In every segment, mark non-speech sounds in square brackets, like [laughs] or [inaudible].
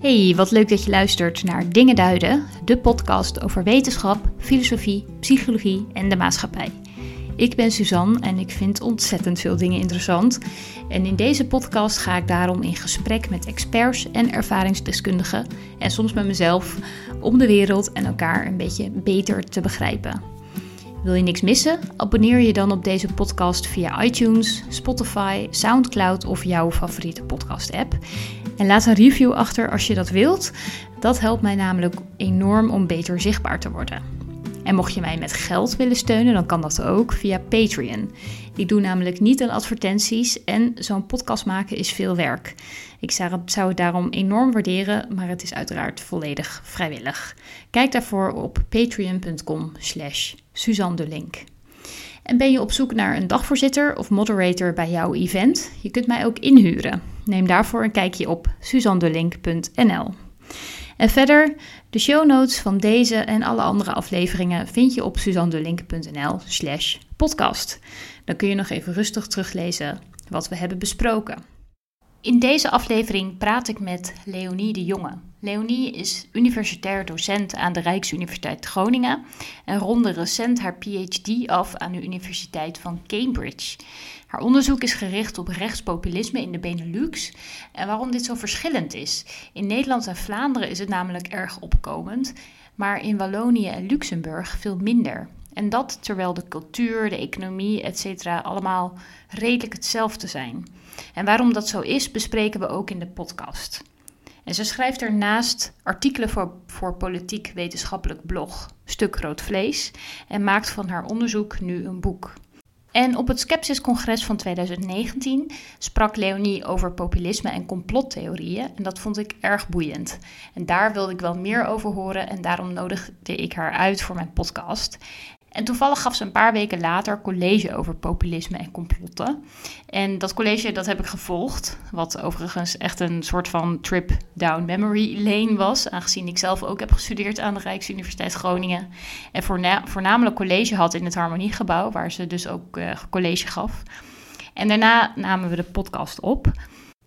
Hey, wat leuk dat je luistert naar Dingen Duiden, de podcast over wetenschap, filosofie, psychologie en de maatschappij. Ik ben Suzanne en ik vind ontzettend veel dingen interessant. En in deze podcast ga ik daarom in gesprek met experts en ervaringsdeskundigen en soms met mezelf om de wereld en elkaar een beetje beter te begrijpen. Wil je niks missen? Abonneer je dan op deze podcast via iTunes, Spotify, SoundCloud of jouw favoriete podcast-app. En laat een review achter als je dat wilt. Dat helpt mij namelijk enorm om beter zichtbaar te worden. En mocht je mij met geld willen steunen, dan kan dat ook via Patreon. Ik doe namelijk niet aan advertenties en zo'n podcast maken is veel werk. Ik zou het daarom enorm waarderen, maar het is uiteraard volledig vrijwillig. Kijk daarvoor op patreon.com slash Suzanne de Link. En ben je op zoek naar een dagvoorzitter of moderator bij jouw event? Je kunt mij ook inhuren. Neem daarvoor een kijkje op suzandelink.nl. En verder, de show notes van deze en alle andere afleveringen vind je op suzandelink.nl slash podcast. Dan kun je nog even rustig teruglezen wat we hebben besproken. In deze aflevering praat ik met Leonie de Jonge. Leonie is universitair docent aan de Rijksuniversiteit Groningen en ronde recent haar PhD af aan de Universiteit van Cambridge. Haar onderzoek is gericht op rechtspopulisme in de Benelux en waarom dit zo verschillend is. In Nederland en Vlaanderen is het namelijk erg opkomend, maar in Wallonië en Luxemburg veel minder. En dat terwijl de cultuur, de economie, etc. allemaal redelijk hetzelfde zijn. En waarom dat zo is, bespreken we ook in de podcast. En ze schrijft ernaast artikelen voor, voor politiek wetenschappelijk blog Stuk Rood Vlees en maakt van haar onderzoek nu een boek. En op het Skepsis-congres van 2019 sprak Leonie over populisme en complottheorieën. En dat vond ik erg boeiend. En daar wilde ik wel meer over horen en daarom nodigde ik haar uit voor mijn podcast. En toevallig gaf ze een paar weken later college over populisme en complotten. En dat college dat heb ik gevolgd, wat overigens echt een soort van trip down memory lane was, aangezien ik zelf ook heb gestudeerd aan de Rijksuniversiteit Groningen. En voornamelijk college had in het Harmoniegebouw, waar ze dus ook uh, college gaf. En daarna namen we de podcast op.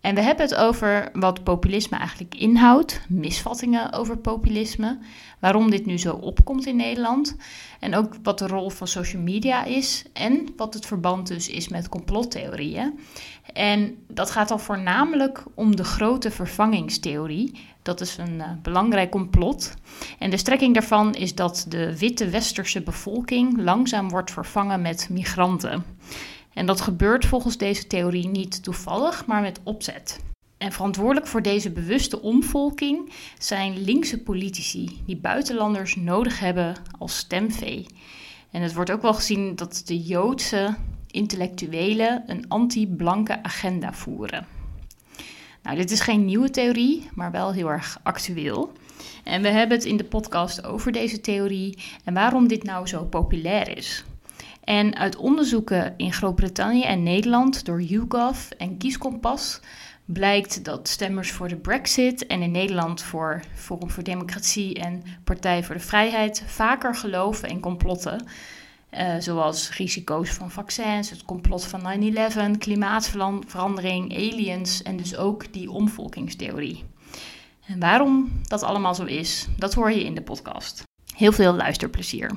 En we hebben het over wat populisme eigenlijk inhoudt, misvattingen over populisme, waarom dit nu zo opkomt in Nederland en ook wat de rol van social media is en wat het verband dus is met complottheorieën. En dat gaat dan voornamelijk om de grote vervangingstheorie. Dat is een uh, belangrijk complot. En de strekking daarvan is dat de witte westerse bevolking langzaam wordt vervangen met migranten. En dat gebeurt volgens deze theorie niet toevallig, maar met opzet. En verantwoordelijk voor deze bewuste omvolking zijn linkse politici die buitenlanders nodig hebben als stemvee. En het wordt ook wel gezien dat de Joodse intellectuelen een anti-blanke agenda voeren. Nou, dit is geen nieuwe theorie, maar wel heel erg actueel. En we hebben het in de podcast over deze theorie en waarom dit nou zo populair is. En uit onderzoeken in Groot-Brittannië en Nederland door YouGov en Kieskompas blijkt dat stemmers voor de Brexit en in Nederland voor Forum voor Democratie en Partij voor de Vrijheid vaker geloven in complotten. Uh, zoals risico's van vaccins, het complot van 9-11, klimaatverandering, aliens en dus ook die omvolkingstheorie. En waarom dat allemaal zo is, dat hoor je in de podcast. Heel veel luisterplezier.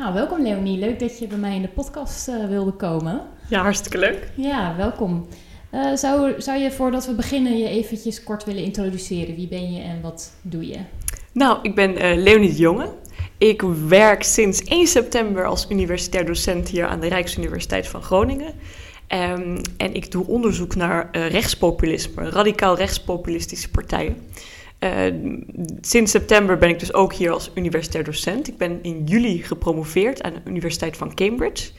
Nou, welkom Leonie. Leuk dat je bij mij in de podcast uh, wilde komen. Ja, hartstikke leuk. Ja, welkom. Uh, zou, zou je voordat we beginnen je eventjes kort willen introduceren? Wie ben je en wat doe je? Nou, ik ben uh, Jonge. Ik werk sinds 1 september als universitair docent hier aan de Rijksuniversiteit van Groningen. Um, en ik doe onderzoek naar uh, rechtspopulisme, radicaal rechtspopulistische partijen. Sinds september ben ik dus ook hier als universitair docent. Ik ben in juli gepromoveerd aan de Universiteit van Cambridge.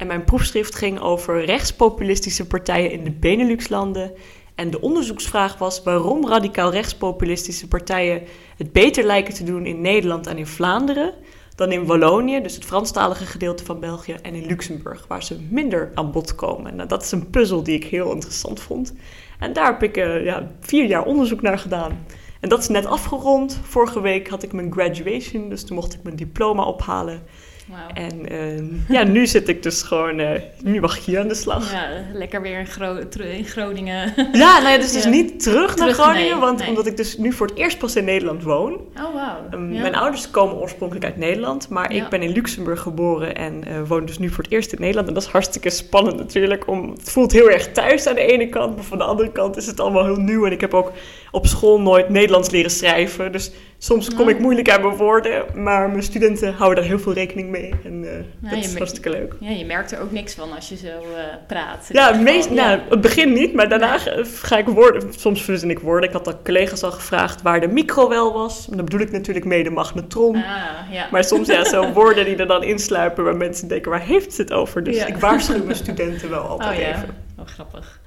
En mijn proefschrift ging over rechtspopulistische partijen in de Benelux-landen. En de onderzoeksvraag was waarom radicaal rechtspopulistische partijen het beter lijken te doen in Nederland en in Vlaanderen dan in Wallonië, dus het Franstalige gedeelte van België, en in Luxemburg, waar ze minder aan bod komen. Nou, dat is een puzzel die ik heel interessant vond. En daar heb ik uh, ja, vier jaar onderzoek naar gedaan. En dat is net afgerond. Vorige week had ik mijn graduation, dus toen mocht ik mijn diploma ophalen. Wow. En ehm, ja, nu zit ik dus gewoon, uh, nu mag ik hier aan de slag. Ja, lekker weer in, Gro in Groningen. Ja, nou ja, dus, [laughs] dus niet terug, naar Groningen, want omdat ik dus nu voor het eerst pas in Nederland woon. Oh, wauw. Um, Mijn ouders komen oorspronkelijk uit Nederland, maar ik ben in Luxemburg geboren en uh, woon dus nu voor het eerst in Nederland. En dat is hartstikke spannend natuurlijk. Om, het voelt heel erg thuis aan de ene kant, maar van de andere kant is het allemaal heel nieuw. En ik heb ook op school nooit Nederlands leren schrijven, dus Soms kom ik moeilijk aan mijn woorden, maar mijn studenten houden daar heel veel rekening mee. En uh, dat is hartstikke leuk. Ja, je merkt er ook niks van als je zo uh, praat. Ja, meest, Nou, het begin niet, maar daarna ga ik woorden. Soms verzin ik woorden. Ik had al collega's al gevraagd waar de micro wel was. Dan bedoel ik natuurlijk mee de magnetron. Ah, ja. Maar soms ja, zo [laughs] woorden die er dan insluipen waar mensen denken, waar heeft ze het over? Dus ik waarschuw mijn studenten wel [laughs] altijd oh, even. Oh, grappig.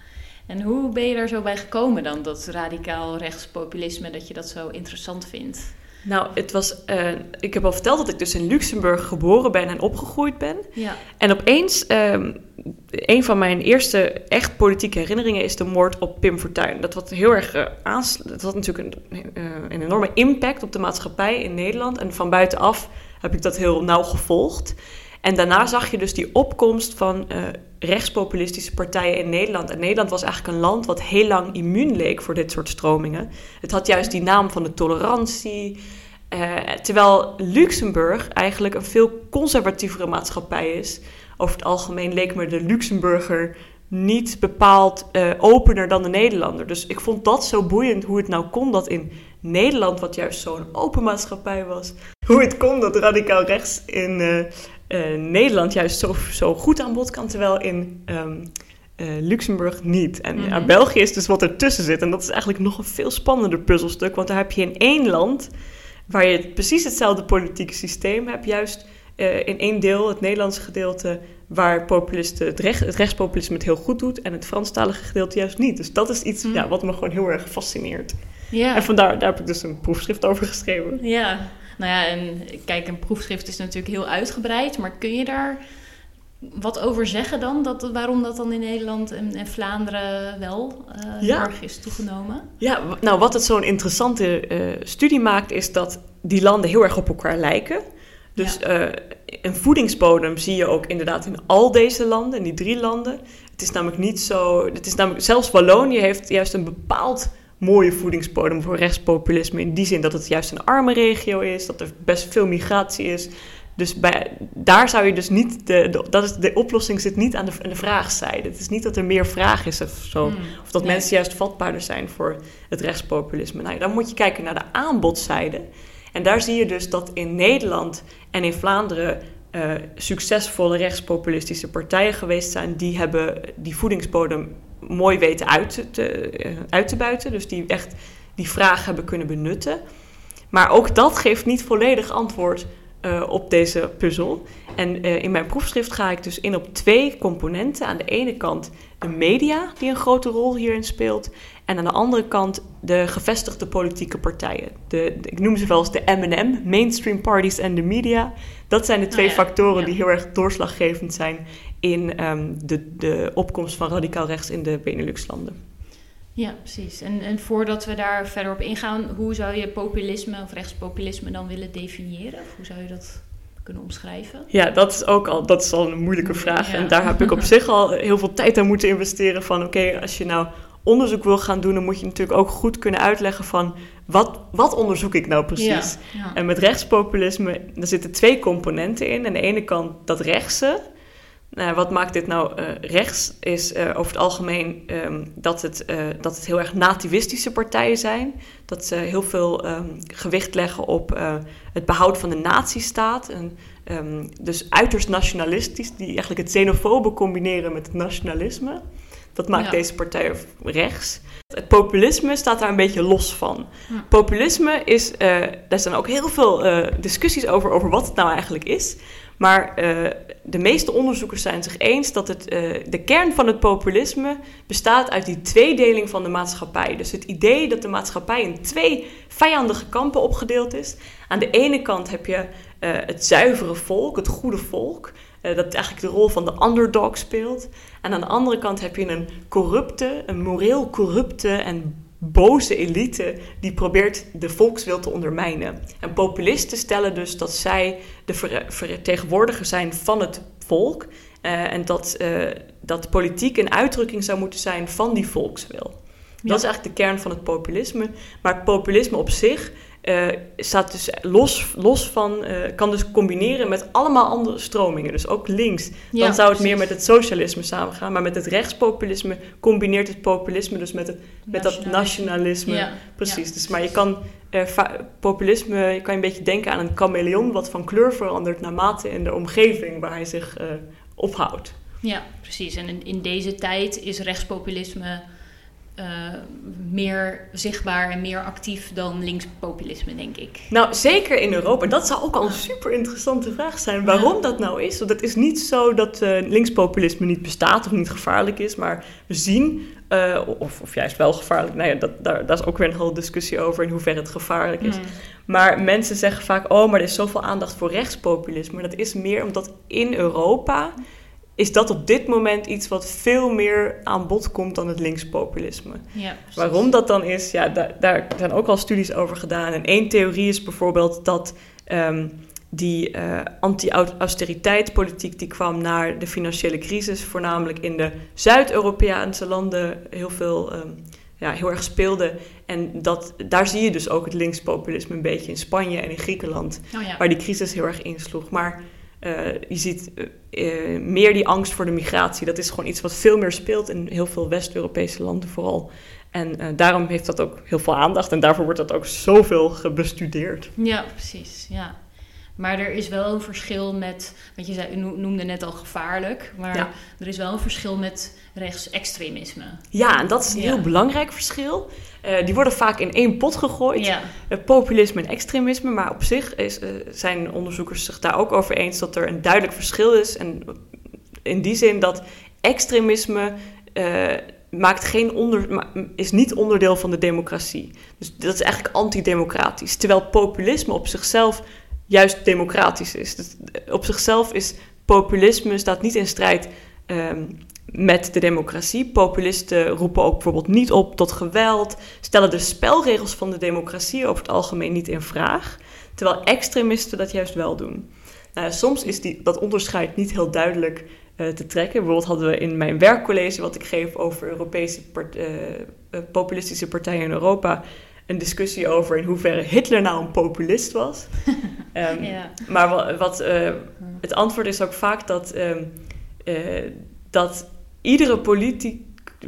En hoe ben je er zo bij gekomen dan, dat radicaal rechtspopulisme, dat je dat zo interessant vindt? Nou, het was. Uh, ik heb al verteld dat ik dus in Luxemburg geboren ben en opgegroeid ben. Ja. En opeens, um, een van mijn eerste echt politieke herinneringen is de moord op Pim Fortuyn. Dat had heel erg uh, Dat had natuurlijk een, uh, een enorme impact op de maatschappij in Nederland. En van buitenaf heb ik dat heel nauw gevolgd. En daarna zag je dus die opkomst van uh, rechtspopulistische partijen in Nederland. En Nederland was eigenlijk een land wat heel lang immuun leek voor dit soort stromingen. Het had juist die naam van de tolerantie. Uh, terwijl Luxemburg eigenlijk een veel conservatievere maatschappij is. Over het algemeen leek me de Luxemburger niet bepaald uh, opener dan de Nederlander. Dus ik vond dat zo boeiend hoe het nou kon dat in Nederland, wat juist zo'n open maatschappij was, hoe het kon dat radicaal rechts in Nederland juist zo, zo goed aan bod kan, terwijl in um, uh, Luxemburg niet. En mm -hmm. België is dus wat ertussen zit. En dat is eigenlijk nog een veel spannender puzzelstuk, want daar heb je in één land waar je precies hetzelfde politieke systeem hebt, juist uh, in één deel, het Nederlandse gedeelte, waar populisten, het, recht, het rechtspopulisme het heel goed doet en het Franstalige gedeelte juist niet. Dus dat is iets mm. ja, wat me gewoon heel erg fascineert. Ja. En vandaar daar heb ik dus een proefschrift over geschreven. Ja, nou ja, en kijk, een proefschrift is natuurlijk heel uitgebreid, maar kun je daar wat over zeggen dan? Dat, waarom dat dan in Nederland en, en Vlaanderen wel uh, ja. erg is toegenomen? Ja, nou wat het zo'n interessante uh, studie maakt, is dat die landen heel erg op elkaar lijken. Dus ja. uh, een voedingsbodem zie je ook inderdaad in al deze landen, in die drie landen. Het is namelijk niet zo. Het is namelijk, zelfs Wallonië heeft juist een bepaald mooie voedingsbodem voor rechtspopulisme. In die zin dat het juist een arme regio is, dat er best veel migratie is. Dus bij, daar zou je dus niet. De, dat is, de oplossing zit niet aan de, aan de vraagzijde. Het is niet dat er meer vraag is of zo. Hmm, of dat mensen juist vatbaarder zijn voor het rechtspopulisme. Nou, dan moet je kijken naar de aanbodzijde. En daar zie je dus dat in Nederland en in Vlaanderen uh, succesvolle rechtspopulistische partijen geweest zijn. Die hebben die voedingsbodem mooi weten uit te, eh, uit te buiten. Dus die echt die vraag hebben kunnen benutten. Maar ook dat geeft niet volledig antwoord uh, op deze puzzel. En uh, in mijn proefschrift ga ik dus in op twee componenten. Aan de ene kant de media, die een grote rol hierin speelt. En aan de andere kant de gevestigde politieke partijen. De, ik noem ze wel eens de M&M, mainstream parties en de media. Dat zijn de twee oh ja, factoren ja. die heel erg doorslaggevend zijn in um, de, de opkomst van radicaal rechts in de Benelux-landen. Ja, precies. En, en voordat we daar verder op ingaan, hoe zou je populisme of rechtspopulisme dan willen definiëren? Of hoe zou je dat kunnen omschrijven? Ja, dat is ook al, dat is al een moeilijke vraag. Ja. En daar heb ik op [laughs] zich al heel veel tijd aan moeten investeren. Van oké, als je nou onderzoek wil gaan doen, dan moet je natuurlijk ook goed kunnen uitleggen van wat, wat onderzoek ik nou precies. Ja, ja. En met rechtspopulisme, er zitten twee componenten in. Aan de ene kant dat rechtse, nou, wat maakt dit nou uh, rechts? Is uh, over het algemeen um, dat, het, uh, dat het heel erg nativistische partijen zijn. Dat ze heel veel um, gewicht leggen op het behoud van de nazistaat. En, um, dus uiterst nationalistisch, die eigenlijk het xenofobe combineren met het nationalisme. Dat maakt ja. deze partij rechts. Het populisme staat daar een beetje los van. Ja. Populisme is, daar zijn ook heel veel discussies over, over wat het nou eigenlijk is. Maar uh, de meeste onderzoekers zijn zich eens dat het, uh, de kern van het populisme bestaat uit die tweedeling van de maatschappij. Dus het idee dat de maatschappij in twee vijandige kampen opgedeeld is. Aan de ene kant heb je uh, het zuivere volk, het goede volk, dat eigenlijk de rol van de underdog speelt. En aan de andere kant heb je een corrupte, een moreel corrupte en boze elite die probeert de volkswil te ondermijnen. En populisten stellen dus dat zij de vertegenwoordiger zijn van het volk uh, en dat, uh, dat politiek een uitdrukking zou moeten zijn van die volkswil. Dat is eigenlijk de kern van het populisme. Maar populisme op zich uh, staat dus los, los van, uh, kan dus combineren met allemaal andere stromingen. Dus ook links. Dan zou het meer met het socialisme samengaan. Maar met het rechtspopulisme combineert het populisme dus met, het, met dat nationalisme. Precies. Dus, maar je kan uh, populisme, je kan je een beetje denken aan een chameleon wat van kleur verandert naarmate in de omgeving waar hij zich ophoudt. Ja, precies. En in, in deze tijd is rechtspopulisme uh, meer zichtbaar en meer actief dan linkspopulisme, denk ik. Nou, zeker in Europa. Dat zou ook al een super interessante vraag zijn. Waarom dat nou is? Want het is niet zo dat uh, linkspopulisme niet bestaat of niet gevaarlijk is. Maar we zien, uh, of, of juist wel gevaarlijk. Nou ja, dat, daar, daar is ook weer een hele discussie over in hoeverre het gevaarlijk is. Hmm. Maar mensen zeggen vaak, oh, maar er is zoveel aandacht voor rechtspopulisme. Maar dat is meer omdat in Europa is dat op dit moment iets wat veel meer aan bod komt dan het linkspopulisme. Ja, Waarom dat dan is, ja, daar, daar, zijn ook al studies over gedaan. En één theorie is bijvoorbeeld dat um, die uh, anti-austeriteitspolitiek die kwam naar de financiële crisis, voornamelijk in de Zuid-Europese landen heel veel. Um, ja, heel erg speelde. En dat, daar zie je dus ook het linkspopulisme een beetje in Spanje en in Griekenland, oh ja. waar die crisis heel erg insloeg. Maar uh, je ziet uh, meer die angst voor de migratie. Dat is gewoon iets wat veel meer speelt in heel veel West-Europese landen vooral. En daarom heeft dat ook heel veel aandacht en daarvoor wordt dat ook zoveel bestudeerd. Ja, precies. Ja. Maar er is wel een verschil met, want je zei, noemde net al gevaarlijk, maar er is wel een verschil met rechtsextremisme. Ja, en dat is een heel belangrijk verschil. Uh, die worden vaak in één pot gegooid. Ja. Uh, populisme en extremisme. Maar op zich is, uh, zijn onderzoekers zich daar ook over eens dat er een duidelijk verschil is. En in die zin dat extremisme maakt geen onder, is niet onderdeel van de democratie. Dus dat is eigenlijk antidemocratisch. Terwijl populisme op zichzelf juist democratisch is. Dus op zichzelf is populisme staat niet in strijd um, met de democratie. Populisten roepen ook bijvoorbeeld niet op tot geweld, stellen de spelregels van de democratie over het algemeen niet in vraag, terwijl extremisten dat juist wel doen. Nou, soms is die, dat onderscheid niet heel duidelijk uh, te trekken. Bijvoorbeeld hadden we in mijn werkcollege, wat ik geef over Europese part, uh, populistische partijen in Europa, een discussie over in hoeverre Hitler nou een populist was. um, [laughs] ja. Maar wat, wat het antwoord is ook vaak dat, um, dat iedere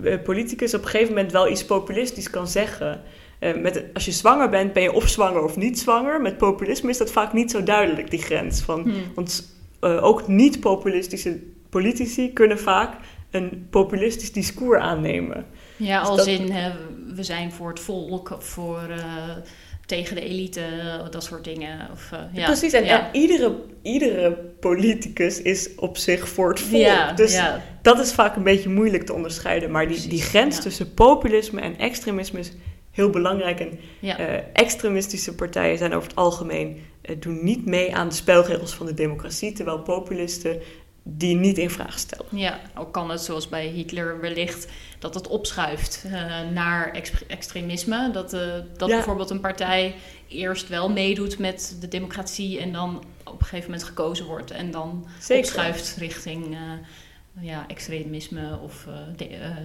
eh, politicus op een gegeven moment wel iets populistisch kan zeggen. Uh, met, als je zwanger bent, ben je of zwanger of niet zwanger. Met populisme is dat vaak niet zo duidelijk, die grens. Van, hmm. Want uh, ook niet-populistische politici kunnen vaak een populistisch discours aannemen. Ja, dus als in we zijn voor het volk, voor tegen de elite, dat soort dingen. Of, uh, ja. Precies, en, iedere, iedere politicus is op zich voor het volk. Ja, dus dat is vaak een beetje moeilijk te onderscheiden. Maar die, die grens tussen populisme en extremisme is heel belangrijk. En uh, extremistische partijen zijn over het algemeen uh, doen niet mee aan de spelregels van de democratie, terwijl populisten die niet in vraag stellen. Ja, ook kan het zoals bij Hitler wellicht dat het opschuift uh, naar extremisme. Dat, uh, dat bijvoorbeeld een partij eerst wel meedoet met de democratie en dan op een gegeven moment gekozen wordt en dan Zeker. opschuift richting uh, ja, extremisme of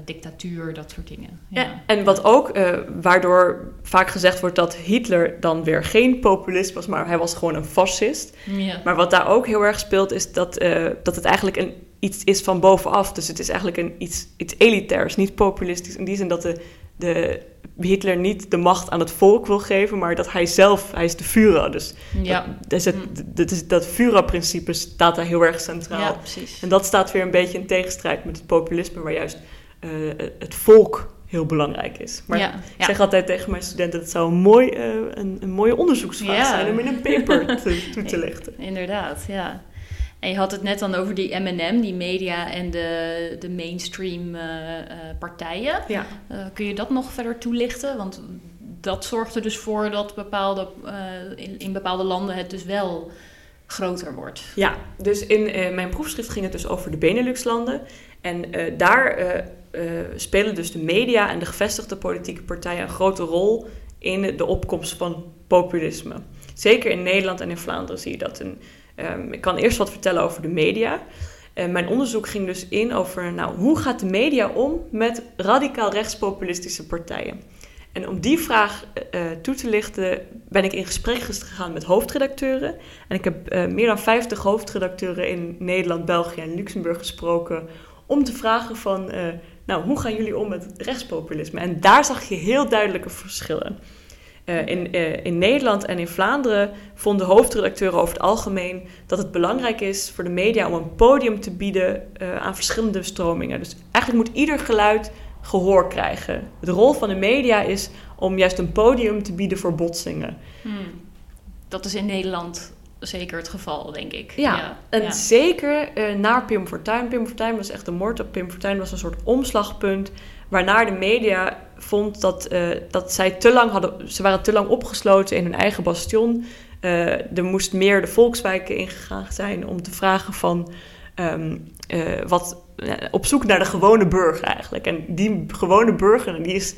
dictatuur, dat soort dingen. Ja. ja en wat ook, waardoor vaak gezegd wordt dat Hitler dan weer geen populist was, maar hij was gewoon een fascist. Ja. Maar wat daar ook heel erg speelt, is dat, dat het eigenlijk een iets is van bovenaf. Dus het is eigenlijk een, iets, iets elitairs, niet populistisch. In die zin dat de, de Hitler niet de macht aan het volk wil geven, maar dat hij zelf, hij is de Führer. Dus ja. dat, het, mm. dat, dat Führer-principe staat daar heel erg centraal. Ja, precies. En dat staat weer een beetje in tegenstrijd met het populisme, waar juist uh, het volk heel belangrijk is. Maar ja, ik zeg altijd tegen mijn studenten... dat het zou een, mooi, uh, een, een mooie onderzoeksvraag zijn... om in een paper te, [laughs] toe te lichten. Inderdaad, ja. En je had het net dan over die M&M, die media en de, de mainstream uh, partijen. Ja. Uh, kun je dat nog verder toelichten? Want dat zorgt er dus voor dat bepaalde, in, in bepaalde landen het dus wel groter wordt. Ja, dus in mijn proefschrift ging het dus over de Benelux-landen. En daar spelen dus de media en de gevestigde politieke partijen een grote rol in de opkomst van populisme. Zeker in Nederland en in Vlaanderen zie je dat. En, um, ik kan eerst wat vertellen over de media. Uh, mijn onderzoek ging dus in over nou, hoe gaat de media om met radicaal rechtspopulistische partijen. En om die vraag uh, toe te lichten ben ik in gesprek gegaan met hoofdredacteuren. En ik heb meer dan 50 hoofdredacteuren in Nederland, België en Luxemburg gesproken om te vragen van, nou, hoe gaan jullie om met rechtspopulisme? En daar zag je heel duidelijke verschillen. Uh, in, uh, in Nederland en in Vlaanderen vonden hoofdredacteuren over het algemeen dat het belangrijk is voor de media om een podium te bieden uh, aan verschillende stromingen. Dus eigenlijk moet ieder geluid gehoor krijgen. De rol van de media is om juist een podium te bieden voor botsingen. Hmm. Dat is in Nederland zeker het geval, denk ik. Ja, ja. en ja. zeker naar Pim Fortuyn. Pim Fortuyn was echt een moord op Pim Fortuyn was een soort omslagpunt waarna de media vond dat, uh, dat zij te lang hadden, ze waren te lang opgesloten in hun eigen bastion. Uh, er moest meer de volkswijken ingegaan zijn om te vragen van um, uh, wat op zoek naar de gewone burger eigenlijk. En die gewone burger, die is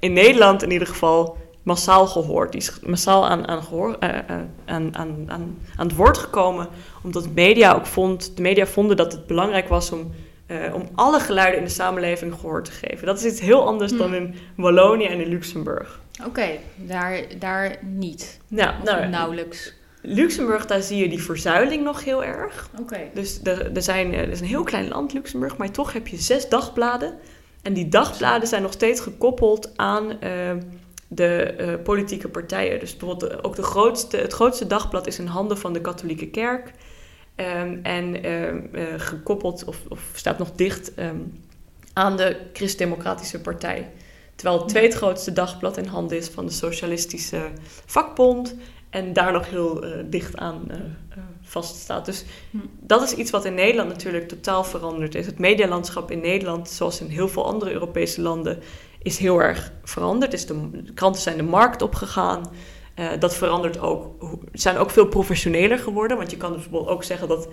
in Nederland in ieder geval massaal gehoord. Die is massaal aan, aan, gehoor, aan, aan, aan, aan het woord gekomen, omdat media ook vond, de media vonden dat het belangrijk was om uh, om alle geluiden in de samenleving gehoor te geven. Dat is iets heel anders dan in Wallonië en in Luxemburg. Oké, okay, daar, daar niet. Nou, nou, nauwelijks. Luxemburg, daar zie je die verzuiling nog heel erg. Oké. Okay. Dus er, er, zijn, er is een heel klein land, Luxemburg, maar toch heb je zes dagbladen. En die dagbladen zijn nog steeds gekoppeld aan uh, de uh, politieke partijen. Dus bijvoorbeeld ook de grootste, het grootste dagblad is in handen van de katholieke kerk. Um, en um, uh, gekoppeld, of, of, staat nog dicht um, aan de Christ-Democratische Partij. Terwijl het tweede grootste dagblad in handen is van de Socialistische Vakbond. En daar nog heel uh, dicht aan uh, vaststaat. Dus hm. dat is iets wat in Nederland natuurlijk totaal veranderd is. Het medialandschap in Nederland, zoals in heel veel andere Europese landen, is heel erg veranderd. Dus de, de kranten zijn de markt opgegaan. Uh, dat verandert ook. zijn ook veel professioneler geworden. Want je kan bijvoorbeeld ook zeggen dat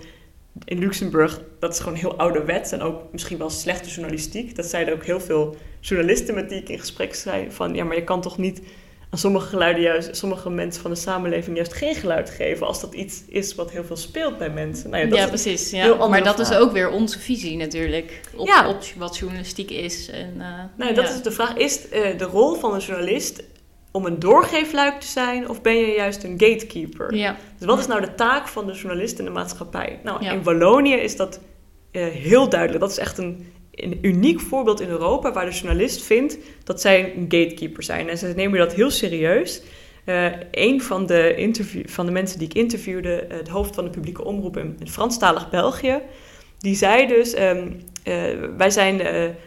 in Luxemburg, dat is gewoon heel ouderwets en ook misschien wel slechte journalistiek. Dat zeiden ook heel veel journalisten met die ik in gesprek zei van ja, maar je kan toch niet aan sommige geluiden juist, sommige mensen van de samenleving juist geen geluid geven als dat iets is wat heel veel speelt bij mensen. Nou ja, dat ja precies. Ja. Maar dat is ook weer onze visie natuurlijk op, ja. op wat journalistiek is. En, uh, nou, dat is de vraag. Is uh, de rol van een journalist om een doorgeefluik te zijn of ben je juist een gatekeeper? Ja. Dus wat is nou de taak van de journalist in de maatschappij? Nou, in Wallonië is dat uh, heel duidelijk. Dat is echt een, een, uniek voorbeeld in Europa waar de journalist vindt dat zij een gatekeeper zijn. En ze nemen dat heel serieus. Uh, een van de, interview, van de mensen die ik interviewde, uh, het hoofd van de publieke omroep in, in Franstalig België, die zei dus: um, wij zijn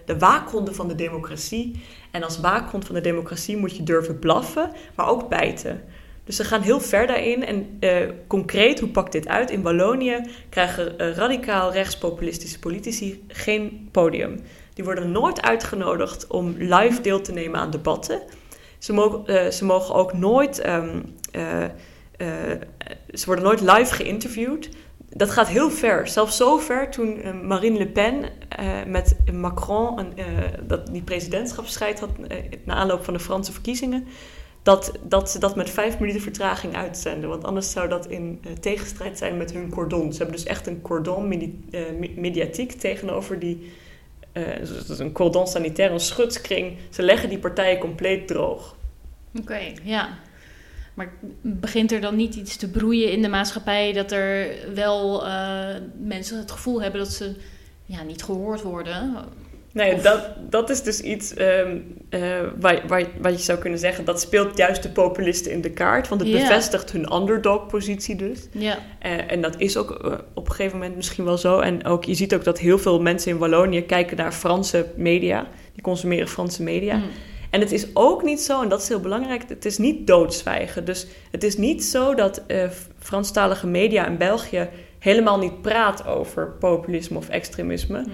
de waakhonden van de democratie. En als waakhond van de democratie moet je durven blaffen, maar ook bijten. Dus ze gaan heel ver daarin. En uh, concreet, hoe pakt dit uit? In Wallonië krijgen uh, radicaal rechtspopulistische politici geen podium. Die worden nooit uitgenodigd om live deel te nemen aan debatten. Ze mogen, uh, ze mogen ook nooit. Um, ze worden nooit live geïnterviewd dat gaat heel ver. Zelfs zo ver toen uh, Marine Le Pen uh, met Macron een, uh, dat die presidentschapsstrijd had na aanloop van de Franse verkiezingen. Dat, dat ze dat met vijf minuten vertraging uitzenden. Want anders zou dat in tegenstrijd zijn met hun cordon. Ze hebben dus echt een cordon medi mediatiek tegenover die. dus een cordon sanitair, een schutskring. Ze leggen die partijen compleet droog. Oké, ja. Maar begint er dan niet iets te broeien in de maatschappij dat er wel uh, mensen het gevoel hebben dat ze ja, niet gehoord worden? Nee, dat, dat is dus iets um, uh, waar, waar, waar je zou kunnen zeggen, dat speelt juist de populisten in de kaart. Want het yeah. bevestigt hun underdog-positie dus. Ja. Uh, en dat is ook op een gegeven moment misschien wel zo. En ook, je ziet ook dat heel veel mensen in Wallonië kijken naar Franse media. Die consumeren Franse media. Mm. En het is ook niet zo, en dat is heel belangrijk, het is niet doodzwijgen. Dus het is niet zo dat uh, Franstalige media in België helemaal niet praat over populisme of extremisme. Hm.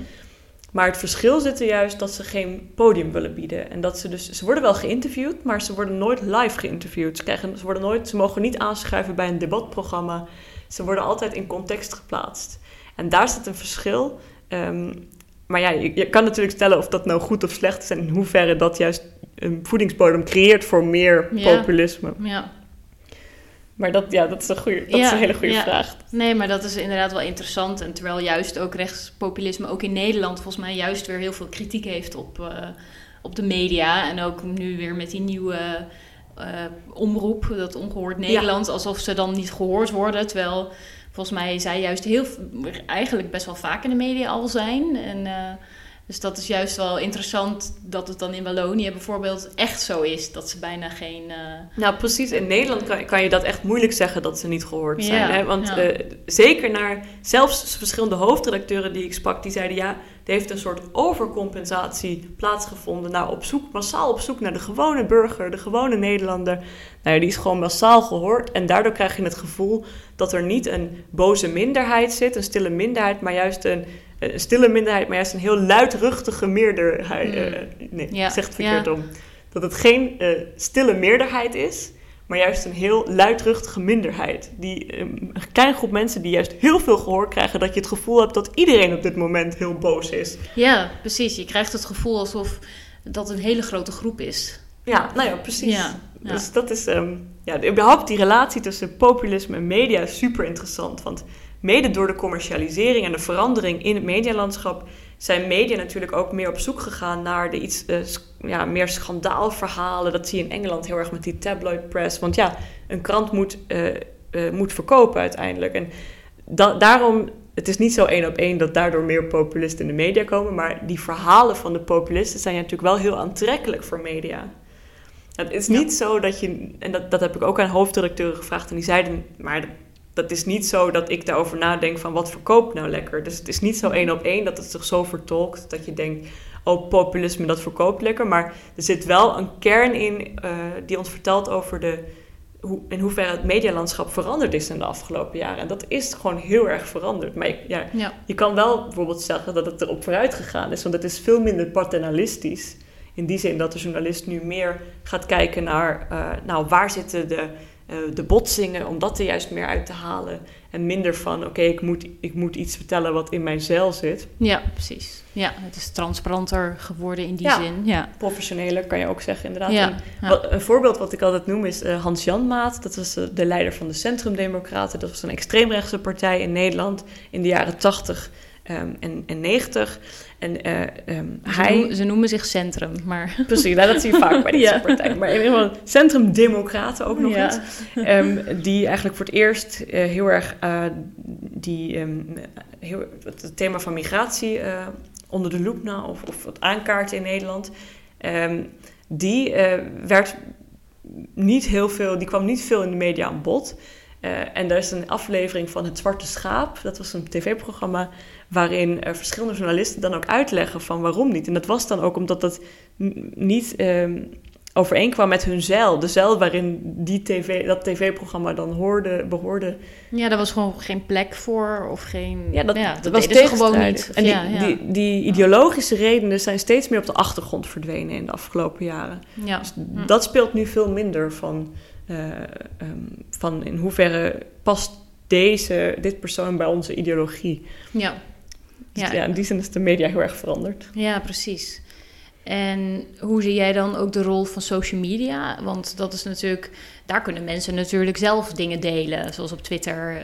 Maar het verschil zit er juist dat ze geen podium willen bieden. En dat ze dus, ze worden wel geïnterviewd, maar ze worden nooit live geïnterviewd. Ze, krijgen, ze, worden nooit, ze mogen niet aanschuiven bij een debatprogramma. Ze worden altijd in context geplaatst. En daar zit een verschil. Um, maar ja, je, je, kan natuurlijk stellen of dat nou goed of slecht is en in hoeverre dat juist een voedingsbodem creëert voor meer populisme. Ja. Maar dat, ja, dat, is, een goede, dat is een hele goede vraag. Nee, maar dat is inderdaad wel interessant. En terwijl juist ook rechtspopulisme ook in Nederland volgens mij juist weer heel veel kritiek heeft op, uh, op de media. En ook nu weer met die nieuwe uh, omroep, dat ongehoord Nederland, alsof ze dan niet gehoord worden. Terwijl volgens mij zij juist heel eigenlijk best wel vaak in de media al zijn. En uh, dus dat is juist wel interessant dat het dan in Wallonië bijvoorbeeld echt zo is. Dat ze bijna geen. Uh... Nou, precies. In Nederland kan, kan, je dat echt moeilijk zeggen dat ze niet gehoord zijn. hè? Want uh, zeker naar zelfs verschillende hoofdredacteuren die ik sprak, die zeiden ja, er heeft een soort overcompensatie plaatsgevonden. Nou, op zoek, massaal op zoek naar de gewone burger, de gewone Nederlander. Nou ja, die is gewoon massaal gehoord. En daardoor krijg je het gevoel dat er niet een boze minderheid zit, een stille minderheid, maar juist een een stille minderheid, maar juist een heel luidruchtige meerderheid. Uh, nee, ja. zeg het verkeerd om. Dat het geen uh, stille meerderheid is, maar juist een heel luidruchtige minderheid. Die, um, een kleine groep mensen die juist heel veel gehoor krijgen, dat je het gevoel hebt dat iedereen op dit moment heel boos is. Ja, precies. Je krijgt het gevoel alsof dat een hele grote groep is. Ja, nou ja, precies. Ja, Dus dat is, um, ja, überhaupt die relatie tussen populisme en media is super interessant. Want mede door de commercialisering en de verandering in het medialandschap zijn media natuurlijk ook meer op zoek gegaan naar de iets uh, ja, meer schandaalverhalen. Dat zie je in Engeland heel erg met die tabloid press. Want ja, een krant moet, uh, uh, moet verkopen uiteindelijk. En da daarom, het is niet zo één op één dat daardoor meer populisten in de media komen. Maar die verhalen van de populisten zijn natuurlijk wel heel aantrekkelijk voor media. Het is niet zo dat je, en dat, dat heb ik ook aan hoofddirecteuren gevraagd, en die zeiden, maar dat is niet zo dat ik daarover nadenk van wat verkoopt nou lekker. Dus het is niet zo één op één dat het zich zo vertolkt dat je denkt, oh populisme dat verkoopt lekker. Maar er zit wel een kern in uh, die ons vertelt over de, hoe, in hoeverre het medialandschap veranderd is in de afgelopen jaren. En dat is gewoon heel erg veranderd. Maar ik, ja, ja. je kan wel bijvoorbeeld zeggen dat het erop vooruit gegaan is, want het is veel minder paternalistisch. In die zin dat de journalist nu meer gaat kijken naar, uh, nou, waar zitten de uh, de botsingen, om dat er juist meer uit te halen. En minder van, oké, ik, moet, ik moet iets vertellen wat in mijn zeil zit. Ja, precies. Ja, het is transparanter geworden in die ja, zin. Ja, professioneler kan je ook zeggen, inderdaad. Ja, wat, een voorbeeld wat ik altijd noem is uh, Hans Jan Maat. Dat was uh, de leider van de Centrumdemocraten. Dat was een extreemrechtse partij in Nederland in de jaren tachtig um, en, en 90. En uh, um, ze, hij... Noemen, ze noemen zich Centrum, maar... [laughs] Precies, nou, dat zie je vaak bij [laughs] deze ja. partij. Maar in ieder geval Centrum Democraten ook nog ja. eens. Um, die eigenlijk voor het eerst uh, heel erg uh, die, heel, het thema van migratie onder de loep nam... Of, of het aankaarten in Nederland. die werd niet heel veel... Die kwam niet veel in de media aan bod... Uh, en daar is een aflevering van Het Zwarte Schaap. Dat was een tv-programma waarin uh, verschillende journalisten dan ook uitleggen van waarom niet. En dat was dan ook omdat dat niet um, overeenkwam met hun zeil. De zeil waarin die TV, dat tv-programma dan hoorde, behoorde. Ja, daar was gewoon geen plek voor of geen... Ja, dat, ja, dat was gewoon niet. En die, ja. die, die, ideologische redenen zijn steeds meer op de achtergrond verdwenen in de afgelopen jaren. Ja. Dus hm. dat speelt nu veel minder van... Uh, um, van in hoeverre past deze, dit persoon bij onze ideologie. Ja. Dus ja. ja, in die zin is de media heel erg veranderd. Ja, precies. En hoe zie jij dan ook de rol van social media? Want dat is natuurlijk, daar kunnen mensen natuurlijk zelf dingen delen. Zoals op Twitter, uh,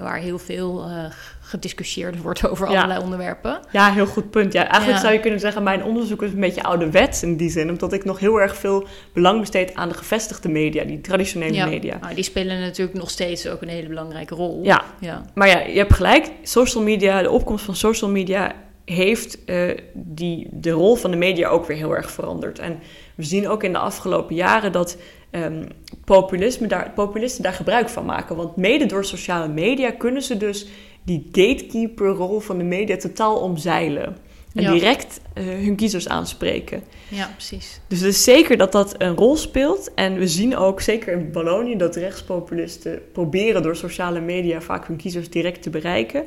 waar heel veel uh, gediscussieerd wordt over ja. allerlei onderwerpen. Ja, heel goed punt. Ja, eigenlijk ja. zou je kunnen zeggen, mijn onderzoek is een beetje ouderwets in die zin. Omdat ik nog heel erg veel belang besteed aan de gevestigde media, die traditionele ja. media. Nou, die spelen natuurlijk nog steeds ook een hele belangrijke rol. Ja. ja, maar ja, je hebt gelijk. Social media, de opkomst van social media heeft uh, die, de rol van de media ook weer heel erg veranderd. En we zien ook in de afgelopen jaren dat um, populisme daar, populisten daar gebruik van maken. Want mede door sociale media kunnen ze dus die gatekeeper-rol van de media totaal omzeilen. En ja. direct uh, hun kiezers aanspreken. Ja, precies. Dus het is zeker dat dat een rol speelt. En we zien ook, zeker in Wallonië, dat rechtspopulisten proberen door sociale media vaak hun kiezers direct te bereiken.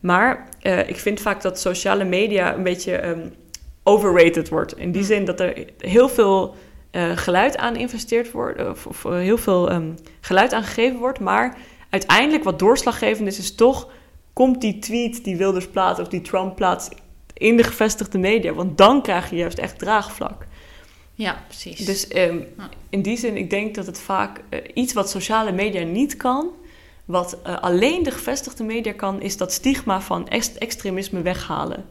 Maar uh, ik vind vaak dat sociale media een beetje um, overrated wordt. In die zin dat er heel veel uh, geluid aan investeerd wordt, of, of heel veel um, geluid aan gegeven wordt. Maar uiteindelijk wat doorslaggevend is, is toch, komt die tweet die Wilders plaatst of die Trump plaatst, in de gevestigde media. Want dan krijg je juist echt draagvlak. Ja, precies. Dus um, in die zin, ik denk dat het vaak uh, iets wat sociale media niet kan, wat uh, alleen de gevestigde media kan, is dat stigma van ex extremisme weghalen.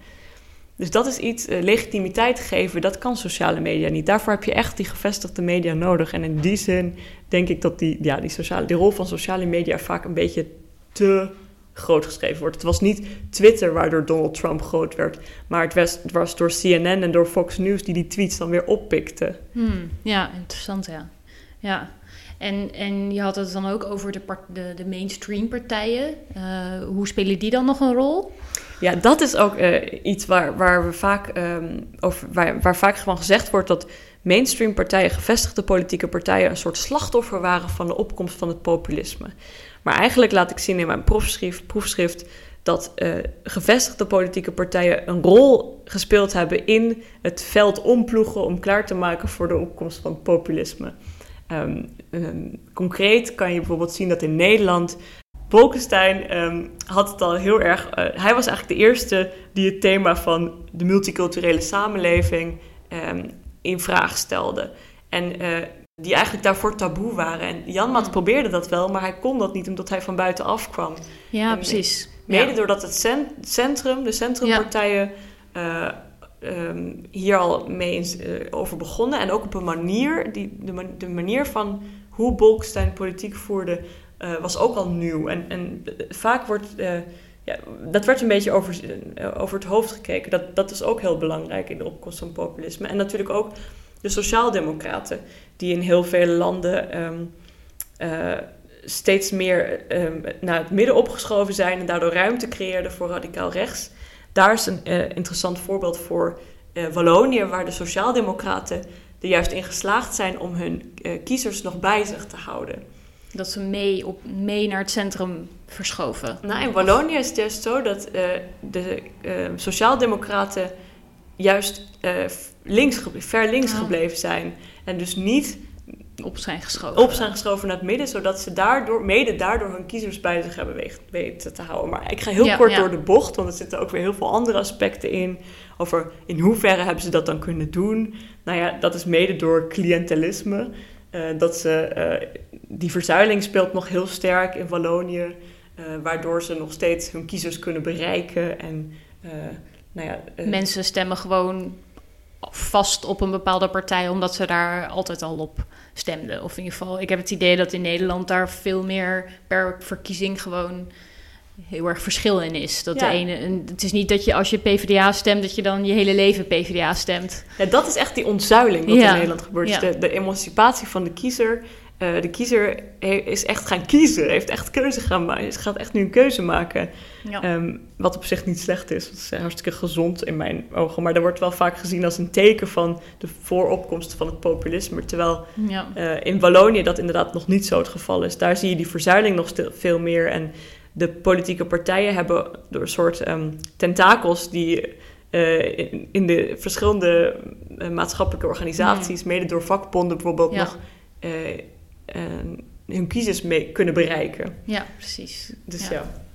Dus dat is iets, uh, legitimiteit geven, dat kan sociale media niet. Daarvoor heb je echt die gevestigde media nodig. En in die zin denk ik dat die, ja, die, sociale, die rol van sociale media vaak een beetje te groot geschreven wordt. Het was niet Twitter waardoor Donald Trump groot werd, maar het was, het was door CNN en door Fox News die die tweets dan weer oppikten. Hmm, ja, interessant, ja. Ja. En, en je had het dan ook over de, de, de mainstream partijen. Uh, hoe spelen die dan nog een rol? Ja, dat is ook uh, iets waar, waar, we vaak, um, over, waar, waar vaak van gezegd wordt dat mainstream partijen, gevestigde politieke partijen, een soort slachtoffer waren van de opkomst van het populisme. Maar eigenlijk laat ik zien in mijn proefschrift, proefschrift dat uh, gevestigde politieke partijen een rol gespeeld hebben in het veld omploegen om klaar te maken voor de opkomst van populisme. Um, um, concreet kan je bijvoorbeeld zien dat in Nederland Bolkestein um, had het al heel erg. Uh, hij was eigenlijk de eerste die het thema van de multiculturele samenleving in vraag stelde. En uh, die eigenlijk daarvoor taboe waren. En Janmaat ja. probeerde dat wel, maar hij kon dat niet omdat hij van buitenaf kwam. Ja, en precies. Mede ja. doordat het centrum, de centrumpartijen, ja. uh, um, hier al mee in, uh, over begonnen. En ook op een manier, die, de, man, de manier van hoe Bolkestein politiek voerde, uh, was ook al nieuw. En, en vaak wordt. ja, dat werd een beetje over, over het hoofd gekeken. Dat, dat is ook heel belangrijk in de opkomst van populisme. En natuurlijk ook de sociaaldemocraten, die in heel veel landen um, uh, steeds meer um, naar het midden opgeschoven zijn en daardoor ruimte creëerden voor radicaal rechts. Daar is een uh, interessant voorbeeld voor uh, Wallonië, waar de sociaaldemocraten er juist in geslaagd zijn om hun kiezers nog bij zich te houden. Dat ze mee, op, mee naar het centrum verschoven. Nou, in Wallonië is het juist zo dat de sociaaldemocraten juist uh, links, ver links oh. gebleven zijn. En dus niet op zijn geschoven. Op zijn geschoven naar het midden, zodat ze daardoor, mede daardoor hun kiezers bij zich hebben weten te houden. Maar ik ga heel ja, kort ja. door de bocht, want er zitten ook weer heel veel andere aspecten in. Over in hoeverre hebben ze dat dan kunnen doen. Nou ja, dat is mede door cliëntelisme. Uh, dat ze, uh, die verzuiling speelt nog heel sterk in Wallonië. Uh, waardoor ze nog steeds hun kiezers kunnen bereiken. En nou ja, Mensen stemmen gewoon vast op een bepaalde partij, omdat ze daar altijd al op stemden. Of in ieder geval, ik heb het idee dat in Nederland daar veel meer per verkiezing gewoon heel erg verschil in is. Dat ja. de ene, het is niet dat je als je PvdA stemt, dat je dan je hele leven PvdA stemt. Ja, dat is echt die ontzuiling wat ja. in Nederland gebeurt. Ja. De, de, emancipatie van de kiezer. Uh, de kiezer is echt gaan kiezen, heeft echt keuze gaan maken. Ze gaat echt nu een keuze maken. Um, wat op zich niet slecht is. Dat is hartstikke gezond in mijn ogen. Maar dat wordt wel vaak gezien als een teken van de vooropkomst van het populisme. Terwijl uh, in Wallonië dat inderdaad nog niet zo het geval is. Daar zie je die verzuiling nog veel meer. En de politieke partijen hebben door een soort um, tentakels die uh, in, in, de verschillende maatschappelijke organisaties, mm. mede door vakbonden bijvoorbeeld, ja. nog hun kiezers mee kunnen bereiken. Ja, precies. Dus ja. ja.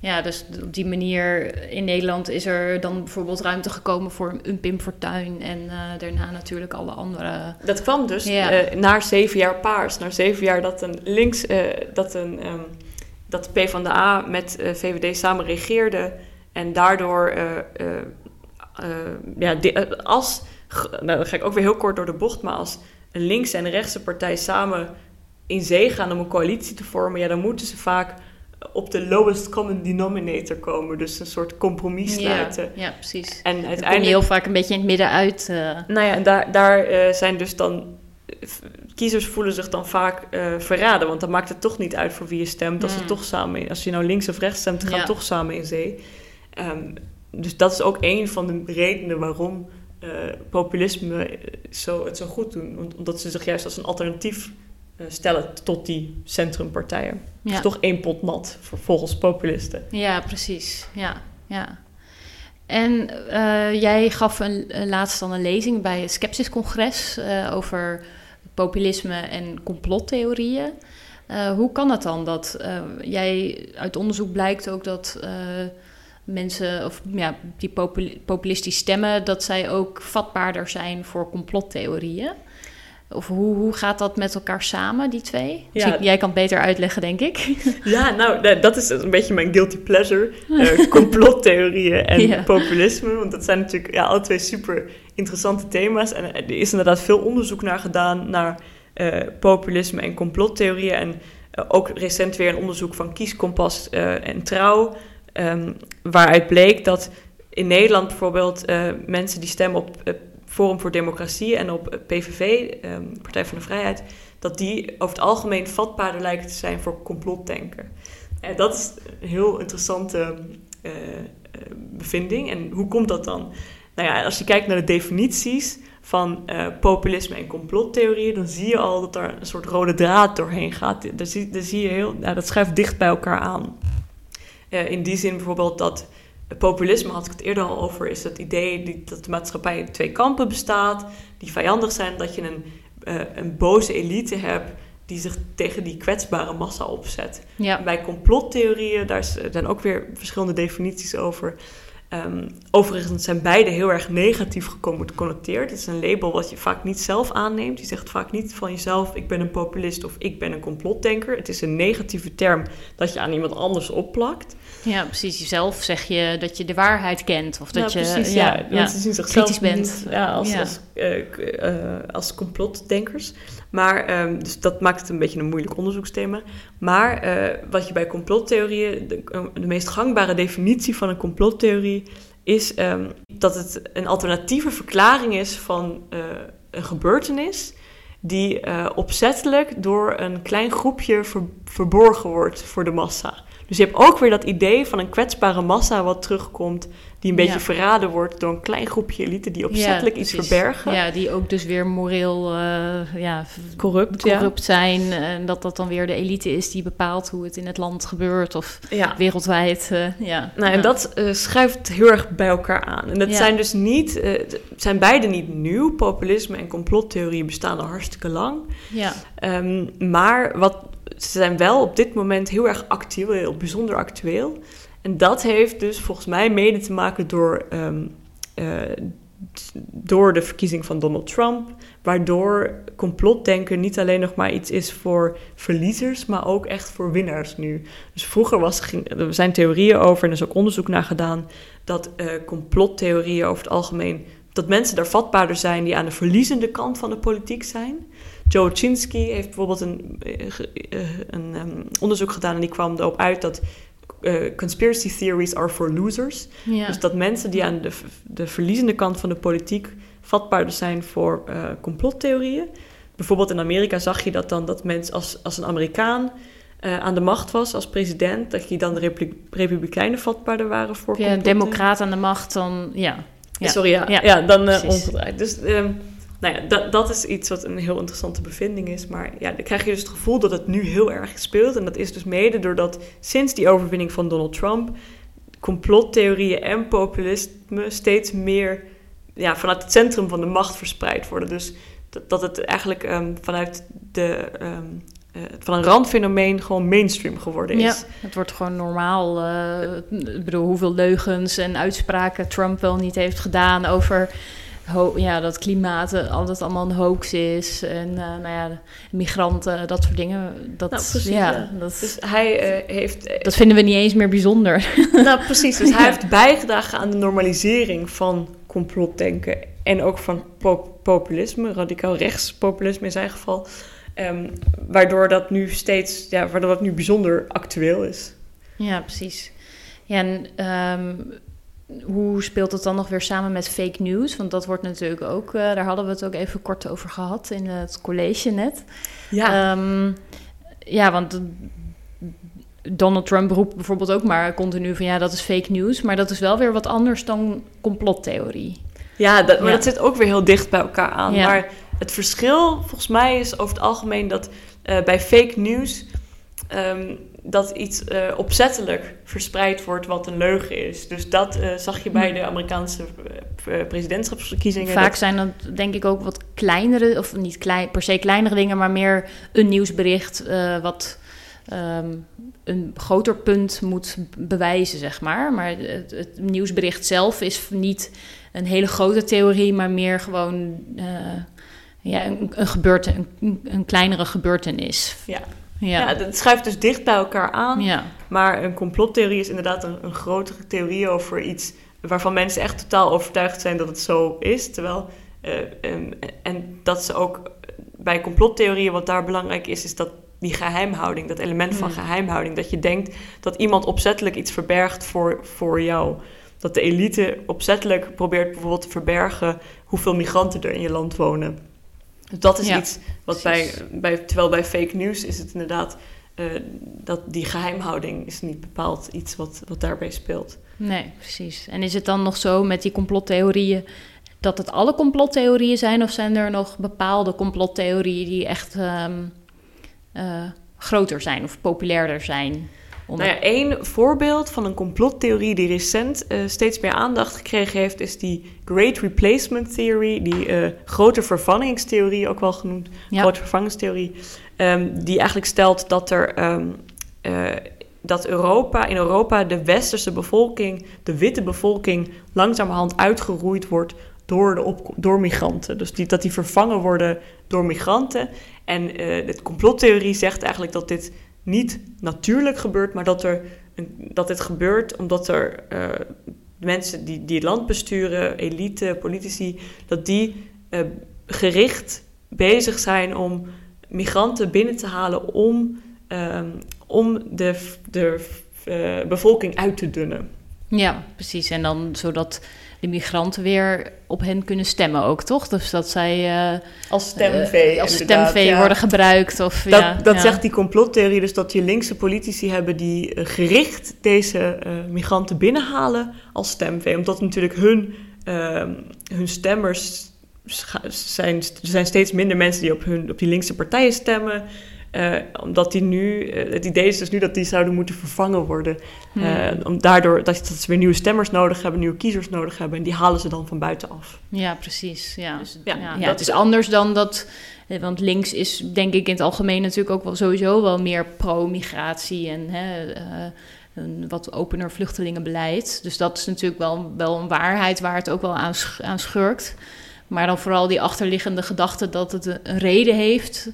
Ja, dus op die manier in Nederland is er dan bijvoorbeeld ruimte gekomen voor een Pim Fortuyn en uh, daarna natuurlijk alle andere. Dat kwam dus ja. uh, na zeven jaar paars, na zeven jaar dat een links, uh, dat een um, dat de PvdA met VVD samen regeerde en daardoor ja, de, als nou, dan ga ik ook weer heel kort door de bocht, maar als een linkse en een rechtse partij samen in zee gaan om een coalitie te vormen, ja, dan moeten ze vaak op de lowest common denominator komen. Dus een soort compromis sluiten. Ja, ja precies. En uiteindelijk... kom je heel vaak een beetje in het midden uit. Uh... Nou ja, en daar, daar uh, zijn dus dan... Kiezers voelen zich dan vaak uh, verraden. Want dan maakt het toch niet uit voor wie je stemt. Als, mm. toch samen, als je nou links of rechts stemt, gaan ja. toch samen in zee. Um, dus dat is ook een van de redenen waarom populisme zo, het zo goed doen. Omdat ze zich juist als een alternatief stellen tot die centrumpartijen. Ja. is toch één pot nat volgens populisten. Ja, precies. Ja, ja. En uh, jij gaf een, een, laatst dan een lezing bij het Skepsis-congres uh, over populisme en complottheorieën. Uh, hoe kan het dan dat jij uit onderzoek blijkt ook dat mensen, of ja, die populistisch stemmen, dat zij ook vatbaarder zijn voor complottheorieën. Of hoe, hoe gaat dat met elkaar samen, die twee? Ja. Jij kan het beter uitleggen, denk ik. [laughs] Ja, nou, dat is een beetje mijn guilty pleasure. Uh, [laughs] complottheorieën en populisme. Want dat zijn natuurlijk ja, alle twee super interessante thema's. En er is inderdaad veel onderzoek naar gedaan naar uh, populisme en complottheorieën. En uh, ook recent weer een onderzoek van Kieskompas en Trouw. Um, waaruit bleek dat in Nederland bijvoorbeeld mensen die stemmen op Forum voor Democratie en op PVV, ehm, Partij van de Vrijheid, dat die over het algemeen vatbaarder lijken te zijn voor complotdenken. En dat is een heel interessante uh, bevinding. En hoe komt dat dan? Nou ja, als je kijkt naar de definities van populisme en complottheorieën, dan zie je al dat er een soort rode draad doorheen gaat. Daar zie, zie je heel, nou, dat schuift dicht bij elkaar aan. in die zin bijvoorbeeld dat populisme had ik het eerder al over, is het idee dat de maatschappij in twee kampen bestaat, die vijandig zijn, dat je een, uh, een boze elite hebt die zich tegen die kwetsbare massa opzet. Ja. Bij complottheorieën, daar zijn ook weer verschillende definities over. Um, overigens zijn beide heel erg negatief geconnoteerd. Het is een label wat je vaak niet zelf aanneemt. Je zegt vaak niet van jezelf: ik ben een populist of ik ben een complotdenker. Het is een negatieve term dat je aan iemand anders opplakt. Ja, precies. Jezelf zeg je dat je de waarheid kent. Of dat ja, je precies, ja, ja, zien kritisch bent. ja, als, Als, uh, uh, als complotdenkers. Maar um, dus dat maakt het een beetje een moeilijk onderzoeksthema. Maar uh, wat je bij complottheorieën, de, de, meest gangbare definitie van een complottheorie is um, dat het een alternatieve verklaring is van een gebeurtenis die opzettelijk door een klein groepje ver, verborgen wordt voor de massa. Dus je hebt ook weer dat idee van een kwetsbare massa wat terugkomt, die een beetje verraden wordt door een klein groepje elite die opzettelijk iets verbergen. Ja, die ook dus weer moreel uh, ja, corrupt, corrupt zijn. En dat dat dan weer de elite is die bepaalt hoe het in het land gebeurt of wereldwijd. Uh, ja. Nou, en dat uh, schuift heel erg bij elkaar aan. En dat zijn dus niet, zijn beide niet nieuw. Populisme en complottheorieën bestaan al hartstikke lang. Ja. Um, maar wat ze zijn wel op dit moment heel erg actueel, bijzonder actueel. En dat heeft dus volgens mij mede te maken door, um, uh, door de verkiezing van Donald Trump, waardoor complotdenken niet alleen nog maar iets is voor verliezers, maar ook echt voor winnaars nu. Dus vroeger was, er zijn theorieën over, en er is ook onderzoek naar gedaan, dat uh, complottheorieën over het algemeen, dat mensen daar vatbaarder zijn die aan de verliezende kant van de politiek zijn. Joe Chinsky heeft bijvoorbeeld een, eh, eh, een um, onderzoek gedaan en die kwam erop uit dat uh, conspiracy theories are for losers. Dus dat mensen die aan de, de verliezende kant van de politiek vatbaarder zijn voor uh, complottheorieën. Bijvoorbeeld in Amerika zag je dat dan dat mensen als, als een Amerikaan uh, aan de macht was als president, dat je dan de Republikeinen vatbaarder waren voor. Ja, democraat aan de macht, dan ja. ja. Sorry, ja, ja, ja dan uh, omgedraaid. Dus um, nou ja, dat, dat is iets wat een heel interessante bevinding is. Maar ja, dan krijg je dus het gevoel dat het nu heel erg speelt. En dat is dus mede doordat sinds die overwinning van Donald Trump complottheorieën en populisme steeds meer ja, vanuit het centrum van de macht verspreid worden. Dus dat, het eigenlijk um, vanuit de. Um, uh, van een randfenomeen gewoon mainstream geworden is. Ja, het wordt gewoon normaal. Uh, ik bedoel, hoeveel leugens en uitspraken Trump wel niet heeft gedaan over ja, dat klimaat eh, altijd allemaal een hoax is. En uh, nou ja, migranten, dat soort dingen. Dat, nou, precies, ja, Dat, dus hij, uh, heeft, dat vinden we niet eens meer bijzonder. [laughs] Nou, precies. Dus hij heeft bijgedragen aan de normalisering van complotdenken. En ook van pop populisme, radicaal rechtspopulisme in zijn geval. Um, waardoor dat nu steeds, ja, waardoor dat nu bijzonder actueel is. Ja, precies. Ja, en um, hoe speelt het dan nog weer samen met fake news? Want dat wordt natuurlijk ook, uh, daar hadden we het ook even kort over gehad in het college net. Ja, um, ja want Donald Trump roept bijvoorbeeld ook maar continu van ja, dat is fake news. Maar dat is wel weer wat anders dan complottheorie. Ja, dat, maar dat zit ook weer heel dicht bij elkaar aan. Ja. Maar het verschil volgens mij is over het algemeen dat uh, bij fake news um, dat iets uh, opzettelijk verspreid wordt wat een leugen is. Dus dat uh, zag je bij hm. de Amerikaanse uh, presidentschapsverkiezingen. Vaak zijn dat denk ik ook wat kleinere, of niet klein, per se kleinere dingen, maar meer een nieuwsbericht wat ehm, een groter punt moet bewijzen, zeg maar. Maar het, het, nieuwsbericht zelf is niet een hele grote theorie, maar meer gewoon ja, een, een, gebeurte, een, een kleinere gebeurtenis. Ja. Ja. ja, het schuift dus dicht bij elkaar aan. Ja. Maar een complottheorie is inderdaad een, een grotere theorie over iets waarvan mensen echt totaal overtuigd zijn dat het zo is. Terwijl, uh, en, en dat ze ook bij complottheorieën, wat daar belangrijk is, is dat die geheimhouding, dat element van geheimhouding. Dat je denkt dat iemand opzettelijk iets verbergt voor, voor jou. Dat de elite opzettelijk probeert bijvoorbeeld te verbergen hoeveel migranten er in je land wonen. Dus dat is iets wat bij, bij, terwijl bij fake news is het inderdaad uh, dat die geheimhouding is niet bepaald iets wat, wat daarbij speelt. Nee, precies. En is het dan nog zo met die complottheorieën dat het alle complottheorieën zijn, of zijn er nog bepaalde complottheorieën die echt um, uh, groter zijn of populairder zijn? Onder... Nou ja, één voorbeeld van een complottheorie die recent uh, steeds meer aandacht gekregen heeft, is die Great Replacement Theory, die uh, grote vervangingstheorie ook wel genoemd, ja. grote vervangingstheorie, um, die eigenlijk stelt dat er um, uh, dat Europa, in Europa de westerse bevolking, de witte bevolking, langzamerhand uitgeroeid wordt door, de op, door migranten. Dus die, dat die vervangen worden door migranten. En uh, de complottheorie zegt eigenlijk dat dit niet natuurlijk gebeurt, maar dat, er dat dit gebeurt omdat er uh, mensen die, die het land besturen, elite, politici, dat die uh, gericht bezig zijn om migranten binnen te halen om, um, om de, de bevolking uit te dunnen. Ja, precies. En dan zodat de migranten weer op hen kunnen stemmen ook, toch? Dus dat zij uh, als stemvee, uh, als stemvee worden gebruikt. Of, dat ja, dat zegt die complottheorie dus dat je linkse politici hebben die uh, gericht deze migranten binnenhalen als stemvee. Omdat natuurlijk hun, ehm, hun stemmers zijn, er zijn steeds minder mensen die op, hun, op die linkse partijen stemmen. Uh, omdat die nu, uh, het idee is dus nu dat die zouden moeten vervangen worden. Hmm. Uh, om daardoor dat, dat, ze weer nieuwe stemmers nodig hebben, nieuwe kiezers nodig hebben. En die halen ze dan van buitenaf. Ja, precies. Ja, dus, ja, ja, ja het is anders dan dat. Want links is denk ik in het algemeen natuurlijk ook wel sowieso wel meer pro-migratie en hè, een wat opener vluchtelingenbeleid. Dus dat is natuurlijk wel, wel een waarheid waar het ook wel aan, aan schurkt. Maar dan vooral die achterliggende gedachte dat het een reden heeft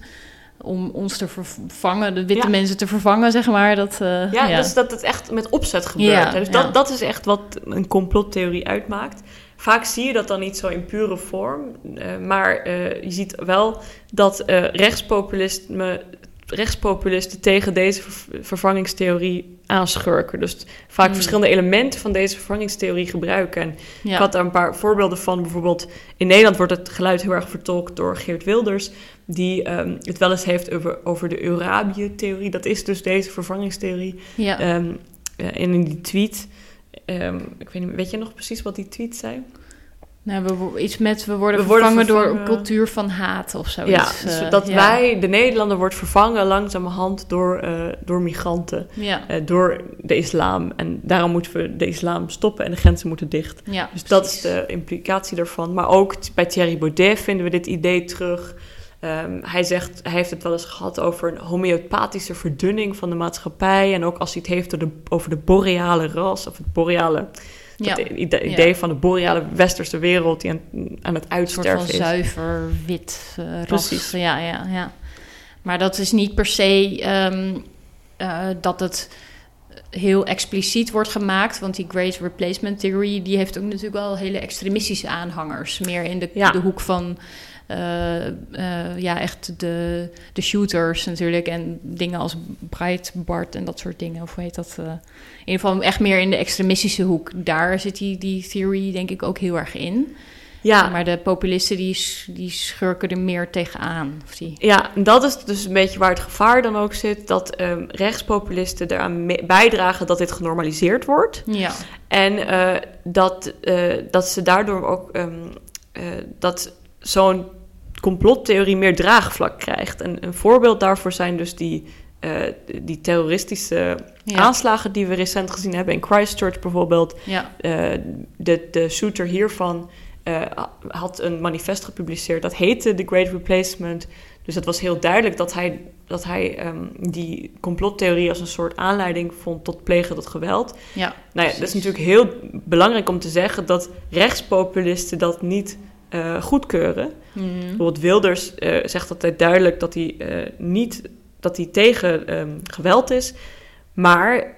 om ons te vervangen, de witte mensen te vervangen, zeg maar. Dat, uh, ja, ja, dus dat het echt met opzet gebeurt. Ja, dus dat, dat is echt wat een complottheorie uitmaakt. Vaak zie je dat dan niet zo in pure vorm, uh, maar uh, je ziet wel dat rechtspopulisme rechtspopulisten tegen deze vervangingstheorie aanschurken. Dus vaak hmm. verschillende elementen van deze vervangingstheorie gebruiken. En ik had daar een paar voorbeelden van. Bijvoorbeeld in Nederland wordt het geluid heel erg vertolkt door Geert Wilders... die um, het wel eens heeft over, over de Eurabië-theorie. Dat is dus deze vervangingstheorie. Ja. Um, en in die tweet... Um, ik weet, niet, weet je nog precies wat die tweet zei? Nou, we, iets met we worden, we vervangen, door een cultuur van haat of zo. Ja, dus uh, dat ja. wij, de Nederlander, wordt vervangen langzamerhand door, uh, door migranten, ja. uh, door de islam. En daarom moeten we de islam stoppen en de grenzen moeten dicht. Ja, dus precies. dat is de implicatie daarvan. Maar ook bij Thierry Baudet vinden we dit idee terug. Um, hij zegt, hij heeft het wel eens gehad over een homeopathische verdunning van de maatschappij. En ook als hij het heeft over de, over de boreale ras of het boreale ja. Idee ja. van de boreale westerse wereld die aan, aan het uitsterven is. Een zuiver wit uh, Precies. Ja, ja, ja. Maar dat is niet per se um, uh, dat het heel expliciet wordt gemaakt. Want die Great Replacement Theory... die heeft ook natuurlijk wel hele extremistische aanhangers. Meer in de, ja. de hoek van ja, echt de, de shooters natuurlijk. En dingen als Breitbart en dat soort dingen. Of hoe heet dat? Uh, in ieder geval echt meer in de extremistische hoek. Daar zit die, die theory denk ik ook heel erg in. Ja. Maar de populisten die, die schurken er meer tegenaan. Of die... Ja, dat is dus een beetje waar het gevaar dan ook zit. Dat um, rechtspopulisten eraan bijdragen dat dit genormaliseerd wordt. Ja. En uh, dat, uh, dat ze daardoor ook... Um, uh, dat zo'n complottheorie meer draagvlak krijgt. En een voorbeeld daarvoor zijn dus die, uh, die terroristische ja. aanslagen die we recent gezien hebben in Christchurch bijvoorbeeld. Ja. Uh, de, de shooter hiervan uh, had een manifest gepubliceerd. Dat heette The Great Replacement. Dus het was heel duidelijk dat hij, dat hij ehm, die complottheorie als een soort aanleiding vond tot plegen tot geweld. Ja, nou ja, dat is natuurlijk heel belangrijk om te zeggen dat rechtspopulisten dat niet uh, goedkeuren. Mm. Bijvoorbeeld Wilders uh, zegt altijd duidelijk dat hij uh, niet dat hij tegen um, geweld is, maar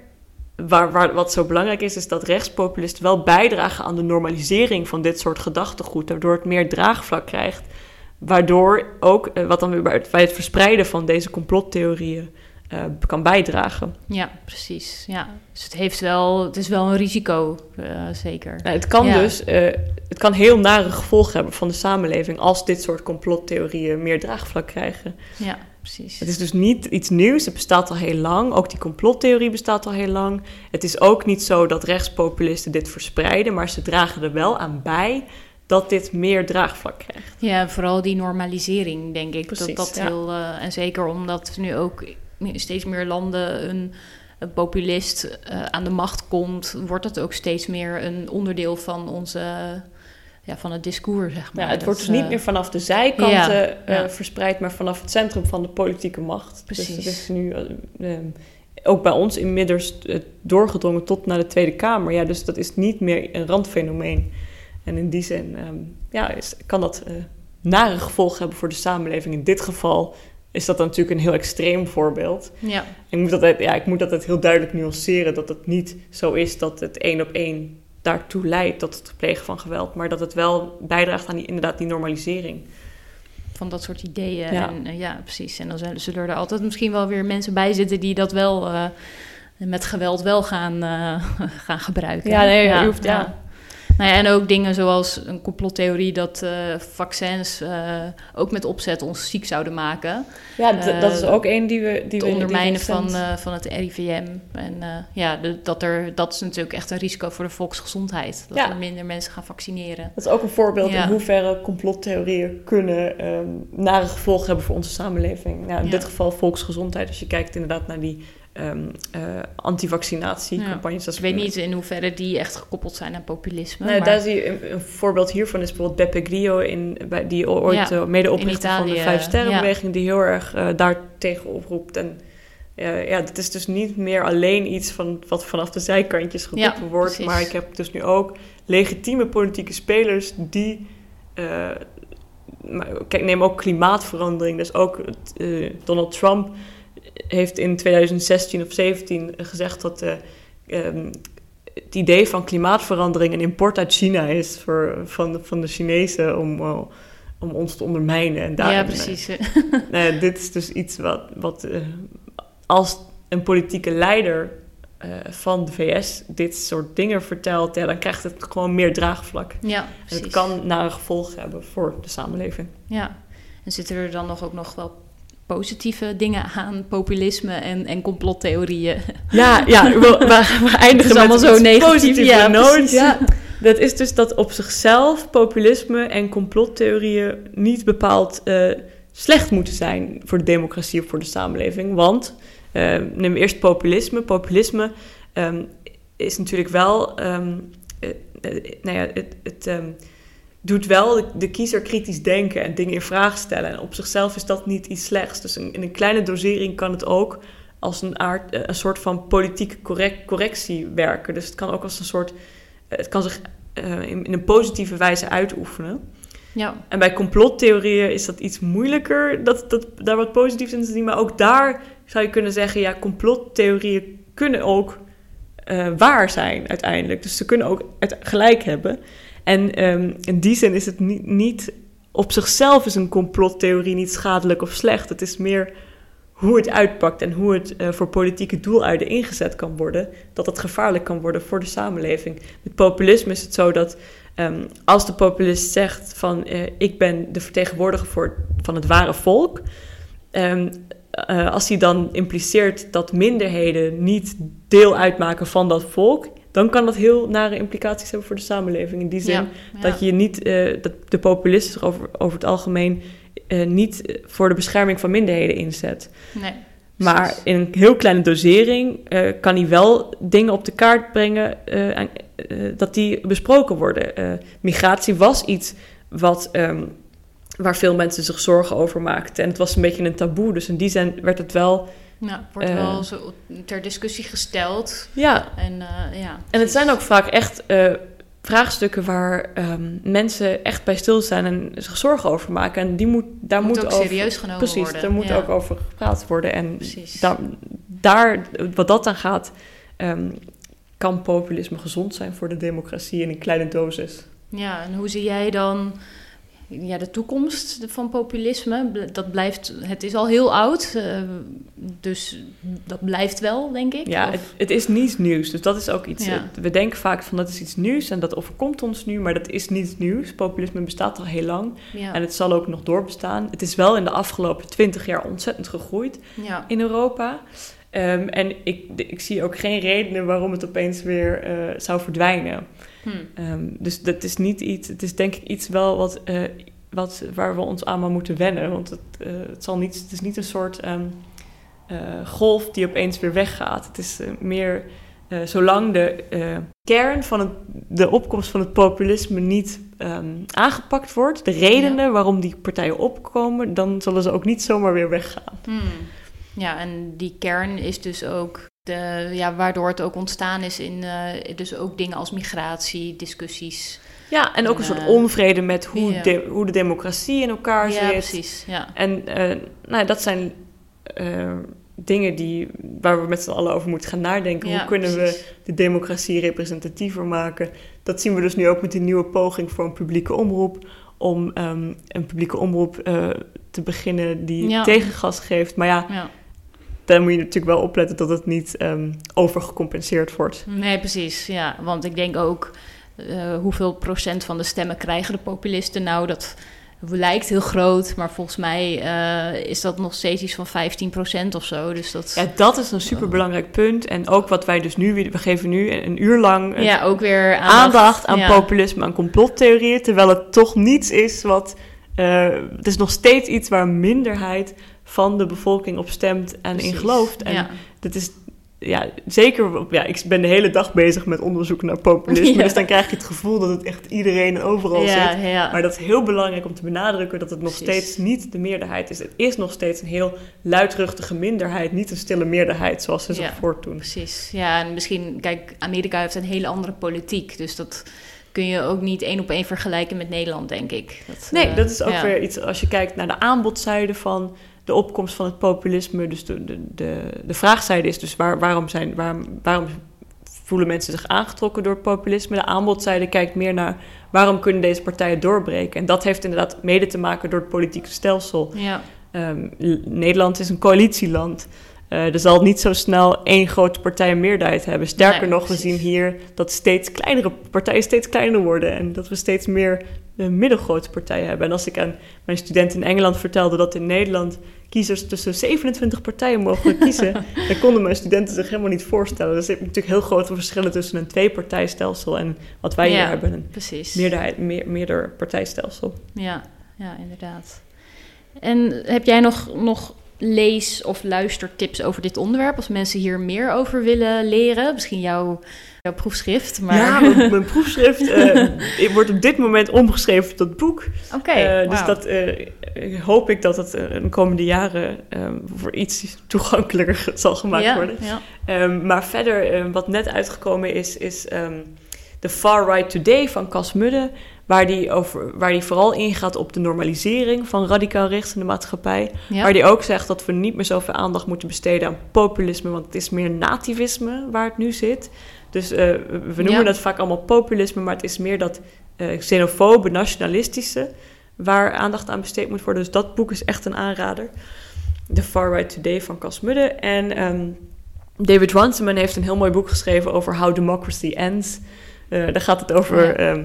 waar, waar, wat zo belangrijk is, is dat rechtspopulisten wel bijdragen aan de normalisering van dit soort gedachtegoed, waardoor het meer draagvlak krijgt. Waardoor ook, wat dan weer bij het verspreiden van deze complottheorieën uh, kan bijdragen. Ja, precies. Ja. Dus het, heeft wel, het is wel een risico, uh, zeker. Nou, het kan Ja. dus, het kan heel nare gevolgen hebben van de samenleving als dit soort complottheorieën meer draagvlak krijgen. Ja, precies. Het is dus niet iets nieuws, het bestaat al heel lang. Ook die complottheorie bestaat al heel lang. Het is ook niet zo dat rechtspopulisten dit verspreiden, maar ze dragen er wel aan bij dat dit meer draagvlak krijgt. Ja, vooral die normalisering, denk ik. Precies, dat dat ja. heel, en zeker omdat nu ook steeds meer landen een, een populist uh, aan de macht komt, wordt het ook steeds meer een onderdeel van onze. Ja, van het discours, zeg maar. Ja, het Dat, wordt dus niet uh, meer vanaf de zijkanten ja, ja. verspreid, maar vanaf het centrum van de politieke macht. Precies. Dus het is nu ook bij ons inmiddels doorgedrongen tot naar de Tweede Kamer. Ja, dus dat is niet meer een randfenomeen. En in die zin um, ja, is, kan dat uh, nare gevolgen hebben voor de samenleving. In dit geval is dat dan natuurlijk een heel extreem voorbeeld. Ja. Ik moet, dat, ja, ik moet dat heel duidelijk nuanceren. Dat het niet zo is dat het één op één daartoe leidt tot het plegen van geweld. Maar dat het wel bijdraagt aan die, inderdaad die normalisering. Van dat soort ideeën. Ja, en, uh, ja precies. En dan zullen er altijd misschien wel weer mensen bij zitten die dat wel... Uh, met geweld wel gaan, uh, [laughs] gaan gebruiken. Ja, nee, ja, je hoeft... ja. ja. Nou ja, en ook dingen zoals een complottheorie dat uh, vaccins uh, ook met opzet ons ziek zouden maken. Ja, dat is ook een die we. Die het ondermijnen die van, van het RIVM. En ja, de, dat, er, dat is natuurlijk echt een risico voor de volksgezondheid. Dat ja. er minder mensen gaan vaccineren. Dat is ook een voorbeeld ja. in hoeverre complottheorieën kunnen um, nare gevolgen hebben voor onze samenleving. Nou, in dit geval volksgezondheid. Als je kijkt inderdaad naar die Um, uh, antivaccinatiecampagnes. Ja. Ik weet niet in hoeverre die echt gekoppeld zijn aan populisme. Maar... daar zie je een, een, voorbeeld hiervan is bijvoorbeeld Beppe Grillo, in, bij, die ooit ja, uh, medeoprichter van de Vijf Sterrenbeweging, die heel erg uh, daar tegen oproept. En ja, dat is dus niet meer alleen iets van, wat vanaf de zijkantjes geroepen ja, wordt, maar ik heb dus nu ook legitieme politieke spelers die. uh, kijk, neem ook klimaatverandering. Dus ook Donald Trump heeft in 2016 of 17 gezegd dat uh, um, het idee van klimaatverandering een import uit China is voor, van, van de Chinezen om, uh, om ons te ondermijnen. En daar, ja, precies. [laughs] Uh, dit is dus iets wat, wat als een politieke leider van de VS dit soort dingen vertelt, ja, dan krijgt het gewoon meer draagvlak. Ja, en het kan nare gevolgen hebben voor de samenleving. Ja, en zitten er dan nog ook nog wel positieve dingen aan populisme en, en complottheorieën. Ja, ja [laughs] we, we, we eindigen met allemaal zo negatief. positieve ja, noot. Ja. [laughs] Dat is dus dat op zichzelf populisme en complottheorieën niet bepaald uh, slecht moeten zijn voor de democratie of voor de samenleving. Want, uh, neem eerst populisme. Populisme um, is natuurlijk wel, um, uh, nou ja, het... het um, doet wel de, de, kiezer kritisch denken en dingen in vraag stellen. En op zichzelf is dat niet iets slechts. Dus in, in een kleine dosering kan het ook als een, aard, een soort van politieke correct, correctie werken. Dus het kan ook als een soort... Het kan zich uh, in, in, een positieve wijze uitoefenen. Ja. En bij complottheorieën is dat iets moeilijker, dat, dat, daar wat positiefs in te zien. Maar ook daar zou je kunnen zeggen, ja, complottheorieën kunnen ook uh, waar zijn uiteindelijk. Dus ze kunnen ook het gelijk hebben. En um, in die zin is het niet, niet, op zichzelf is een complottheorie niet schadelijk of slecht. Het is meer hoe het uitpakt en hoe het uh, voor politieke doeleinden ingezet kan worden, dat het gevaarlijk kan worden voor de samenleving. Met populisme is het zo dat um, als de populist zegt van uh, ik ben de vertegenwoordiger voor, van het ware volk, um, uh, als hij dan impliceert dat minderheden niet deel uitmaken van dat volk, dan kan dat heel nare implicaties hebben voor de samenleving. In die zin ja, ja. dat je niet, uh, dat de populisten zich over, over het algemeen uh, niet voor de bescherming van minderheden inzet. Nee, maar in een heel kleine dosering uh, kan hij wel dingen op de kaart brengen en, dat die besproken worden. migratie was iets wat um, waar veel mensen zich zorgen over maakten. En het was een beetje een taboe, dus in die zin werd het wel... Nou, wordt Eh. wel zo ter discussie gesteld. Ja, En, eh, ja, en het zijn ook vaak echt eh, vraagstukken waar ehm, mensen echt bij stilstaan en zich zorgen over maken. En die moet, daar moet moet, ook over, serieus genomen Precies, worden. daar moet Ja, ook over gepraat worden. En Precies. daar, wat dat aan gaat, ehm, kan populisme gezond zijn voor de democratie in een kleine dosis. Ja, en hoe zie jij dan ja, de toekomst van populisme? Dat blijft, het is al heel oud, eh, dus dat blijft wel, denk ik. Ja, Of- het, het is niets nieuws. Dus dat is ook iets. Ja. eh, We denken vaak van dat is iets nieuws en dat overkomt ons nu, maar dat is niet nieuws. Populisme bestaat al heel lang ja, en het zal ook nog doorbestaan. Het is wel in de afgelopen twintig jaar ontzettend gegroeid ja. in Europa. Ehm, en ik, ik zie ook geen redenen waarom het opeens weer eh, zou verdwijnen. Hm. Ehm, dus dat is niet iets. Het is denk ik iets wel wat, eh, wat waar we ons aan maar moeten wennen. Want het, eh, het, zal niet, het is niet een soort ehm, eh, golf die opeens weer weggaat. Het is meer zolang de kern van het, de opkomst van het populisme niet ehm, aangepakt wordt, de redenen waarom die partijen opkomen, dan zullen ze ook niet zomaar weer weggaan. Hmm. Ja, en die kern is dus ook de, ja, waardoor het ook ontstaan is in eh, dus ook dingen als migratie, discussies. Ja, en ook En, een soort eh, onvrede met hoe, ja. de, hoe de democratie in elkaar ja, zit. precies. Ja. En eh, nou, dat zijn dingen die, waar we met z'n allen over moeten gaan nadenken. Ja, Hoe kunnen precies. we de democratie representatiever maken? Dat zien we dus nu ook met die nieuwe poging voor een publieke omroep. Om ehm, een publieke omroep te beginnen die Ja. tegengas geeft. Maar ja, Ja. Daar moet je natuurlijk wel opletten dat het niet ehm, overgecompenseerd wordt. Nee, precies. Ja, want ik denk ook eh, hoeveel procent van de stemmen krijgen de populisten nou? Dat lijkt heel groot, maar volgens mij eh, is dat nog steeds iets van 15 procent of zo. Dus dat Ja, dat is een superbelangrijk punt. En ook wat wij dus nu, we geven nu een uur lang ja, ook weer aandacht, aandacht, aan ja. populisme, aan complottheorieën, terwijl het toch niets is wat. eh, het is nog steeds iets waar een minderheid van de bevolking op stemt en in gelooft. En Ja. dat is. Ja, zeker. Ja, ik ben de hele dag bezig met onderzoek naar populisme. [laughs] Ja. Dus dan krijg je het gevoel dat het echt iedereen en overal ja, zit. ja. Maar dat is heel belangrijk om te benadrukken dat het nog Precies. steeds niet de meerderheid is. Het is nog steeds een heel luidruchtige minderheid, niet een stille meerderheid zoals ze zich Ja. voortdoen. Precies. Ja, en misschien, kijk, Amerika heeft een hele andere politiek. Dus dat kun je ook niet één op één vergelijken met Nederland, denk ik. Dat, Nee, eh, dat is ook weer iets als je kijkt naar de aanbodzijde van de opkomst van het populisme. Dus de, de, de, de vraagzijde is dus waar, waarom, zijn, waar, waarom voelen mensen zich aangetrokken door het populisme? De aanbodzijde kijkt meer naar waarom kunnen deze partijen doorbreken? En dat heeft inderdaad mede te maken door het politieke stelsel. Ja, Ehm, Nederland is een coalitieland. Eh, er zal niet zo snel één grote partij een meerderheid hebben. Sterker Nee, nog, we zien hier dat steeds kleinere partijen steeds kleiner worden. En dat we steeds meer eh, middelgrote partijen hebben. En als ik aan mijn studenten in Engeland vertelde dat in Nederland kiezers tussen 27 partijen mogen [laughs] kiezen, dan konden mijn studenten zich helemaal niet voorstellen. Dus er zijn natuurlijk heel grote verschillen tussen een twee-partijstelsel en wat wij Ja. hier hebben, een precies. meerderheid, meer, meerder partijstelsel. Ja, ja, inderdaad. En heb jij nog, nog lees- of luistertips over dit onderwerp? Als mensen hier meer over willen leren? Misschien jouw, jouw proefschrift, maar... Ja, mijn, mijn proefschrift [laughs] eh, wordt op dit moment omgeschreven tot boek. Oké, Eh, dus dat eh, hoop ik dat het in de komende jaren voor iets toegankelijker [laughs] zal gemaakt ja, worden. Ja. Ehm, maar verder, wat net uitgekomen is, is ehm The Far Right Today van Cas Mudde. Waar die, over, waar die vooral ingaat op de normalisering van radicaal rechts in de maatschappij. Ja. Waar die ook zegt dat we niet meer zoveel aandacht moeten besteden aan populisme. Want het is meer nativisme waar het nu zit. Dus eh, we noemen Ja. dat vaak allemaal populisme. Maar het is meer dat eh, xenofobe, nationalistische. Waar aandacht aan besteed moet worden. Dus dat boek is echt een aanrader. The Far Right Today van Cas Mudde. En ehm, David Runciman heeft een heel mooi boek geschreven over How Democracy Ends. Eh, daar gaat het over Ja. ehm,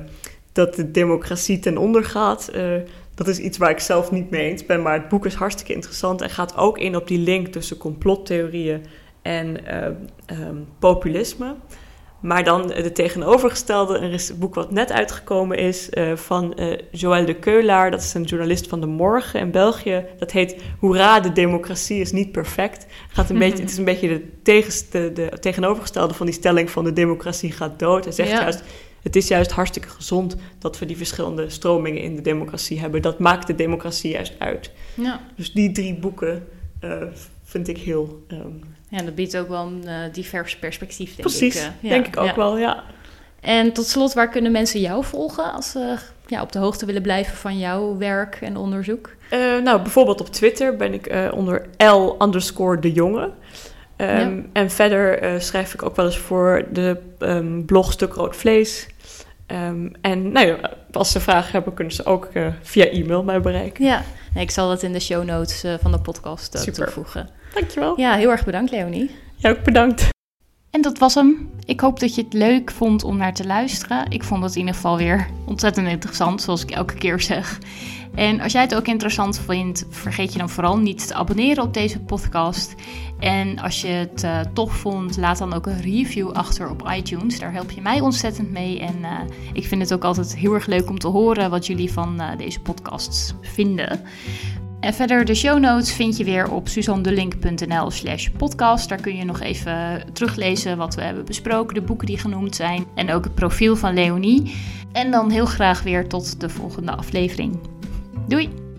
dat de democratie ten onder gaat. Eh, dat is iets waar ik zelf niet mee eens ben, maar het boek is hartstikke interessant en gaat ook in op die link tussen complottheorieën en eh, ehm, populisme. Maar dan de tegenovergestelde, er is een boek wat net uitgekomen is eh, van Joël de Keulaar. Dat is een journalist van De Morgen in België. Dat heet Hoera, de democratie is niet perfect. Gaat een [laughs] beetje, het is een beetje de, tegens, de, de tegenovergestelde van die stelling van de democratie gaat dood. Hij zegt Ja. juist, het is juist hartstikke gezond dat we die verschillende stromingen in de democratie hebben. Dat maakt de democratie juist uit. Ja. Dus die drie boeken uh, vind ik heel. Um... ja, dat biedt ook wel een uh, divers perspectief, denk Precies, ik. Precies, denk ik ook wel, ja. En tot slot, waar kunnen mensen jou volgen als ze ja, op de hoogte willen blijven van jouw werk en onderzoek? Nou, bijvoorbeeld op Twitter ben ik onder L underscore de jonge. Um, ja. En verder uh, schrijf ik ook wel eens voor de um, blog Stuk Rood Vlees. Um, en nou ja, als ze vragen hebben, kunnen ze ook via e-mail mij bereiken. Ja, nee, ik zal dat in de show notes van de podcast Super. toevoegen. Dankjewel. Ja, heel erg bedankt, Leonie. Ja, ook bedankt. En dat was hem. Ik hoop dat je het leuk vond om naar te luisteren. Ik vond het in ieder geval weer ontzettend interessant, zoals ik elke keer zeg. En als jij het ook interessant vindt, vergeet je dan vooral niet te abonneren op deze podcast. En als je het uh, tof vond, laat dan ook een review achter op iTunes. Daar help je mij ontzettend mee. En uh, ik vind het ook altijd heel erg leuk om te horen wat jullie van uh, deze podcasts vinden. En verder de show notes vind je weer op suzandelink.nl slash podcast. Daar kun je nog even teruglezen wat we hebben besproken, de boeken die genoemd zijn en ook het profiel van Leonie. En dan heel graag weer tot de volgende aflevering. Doei!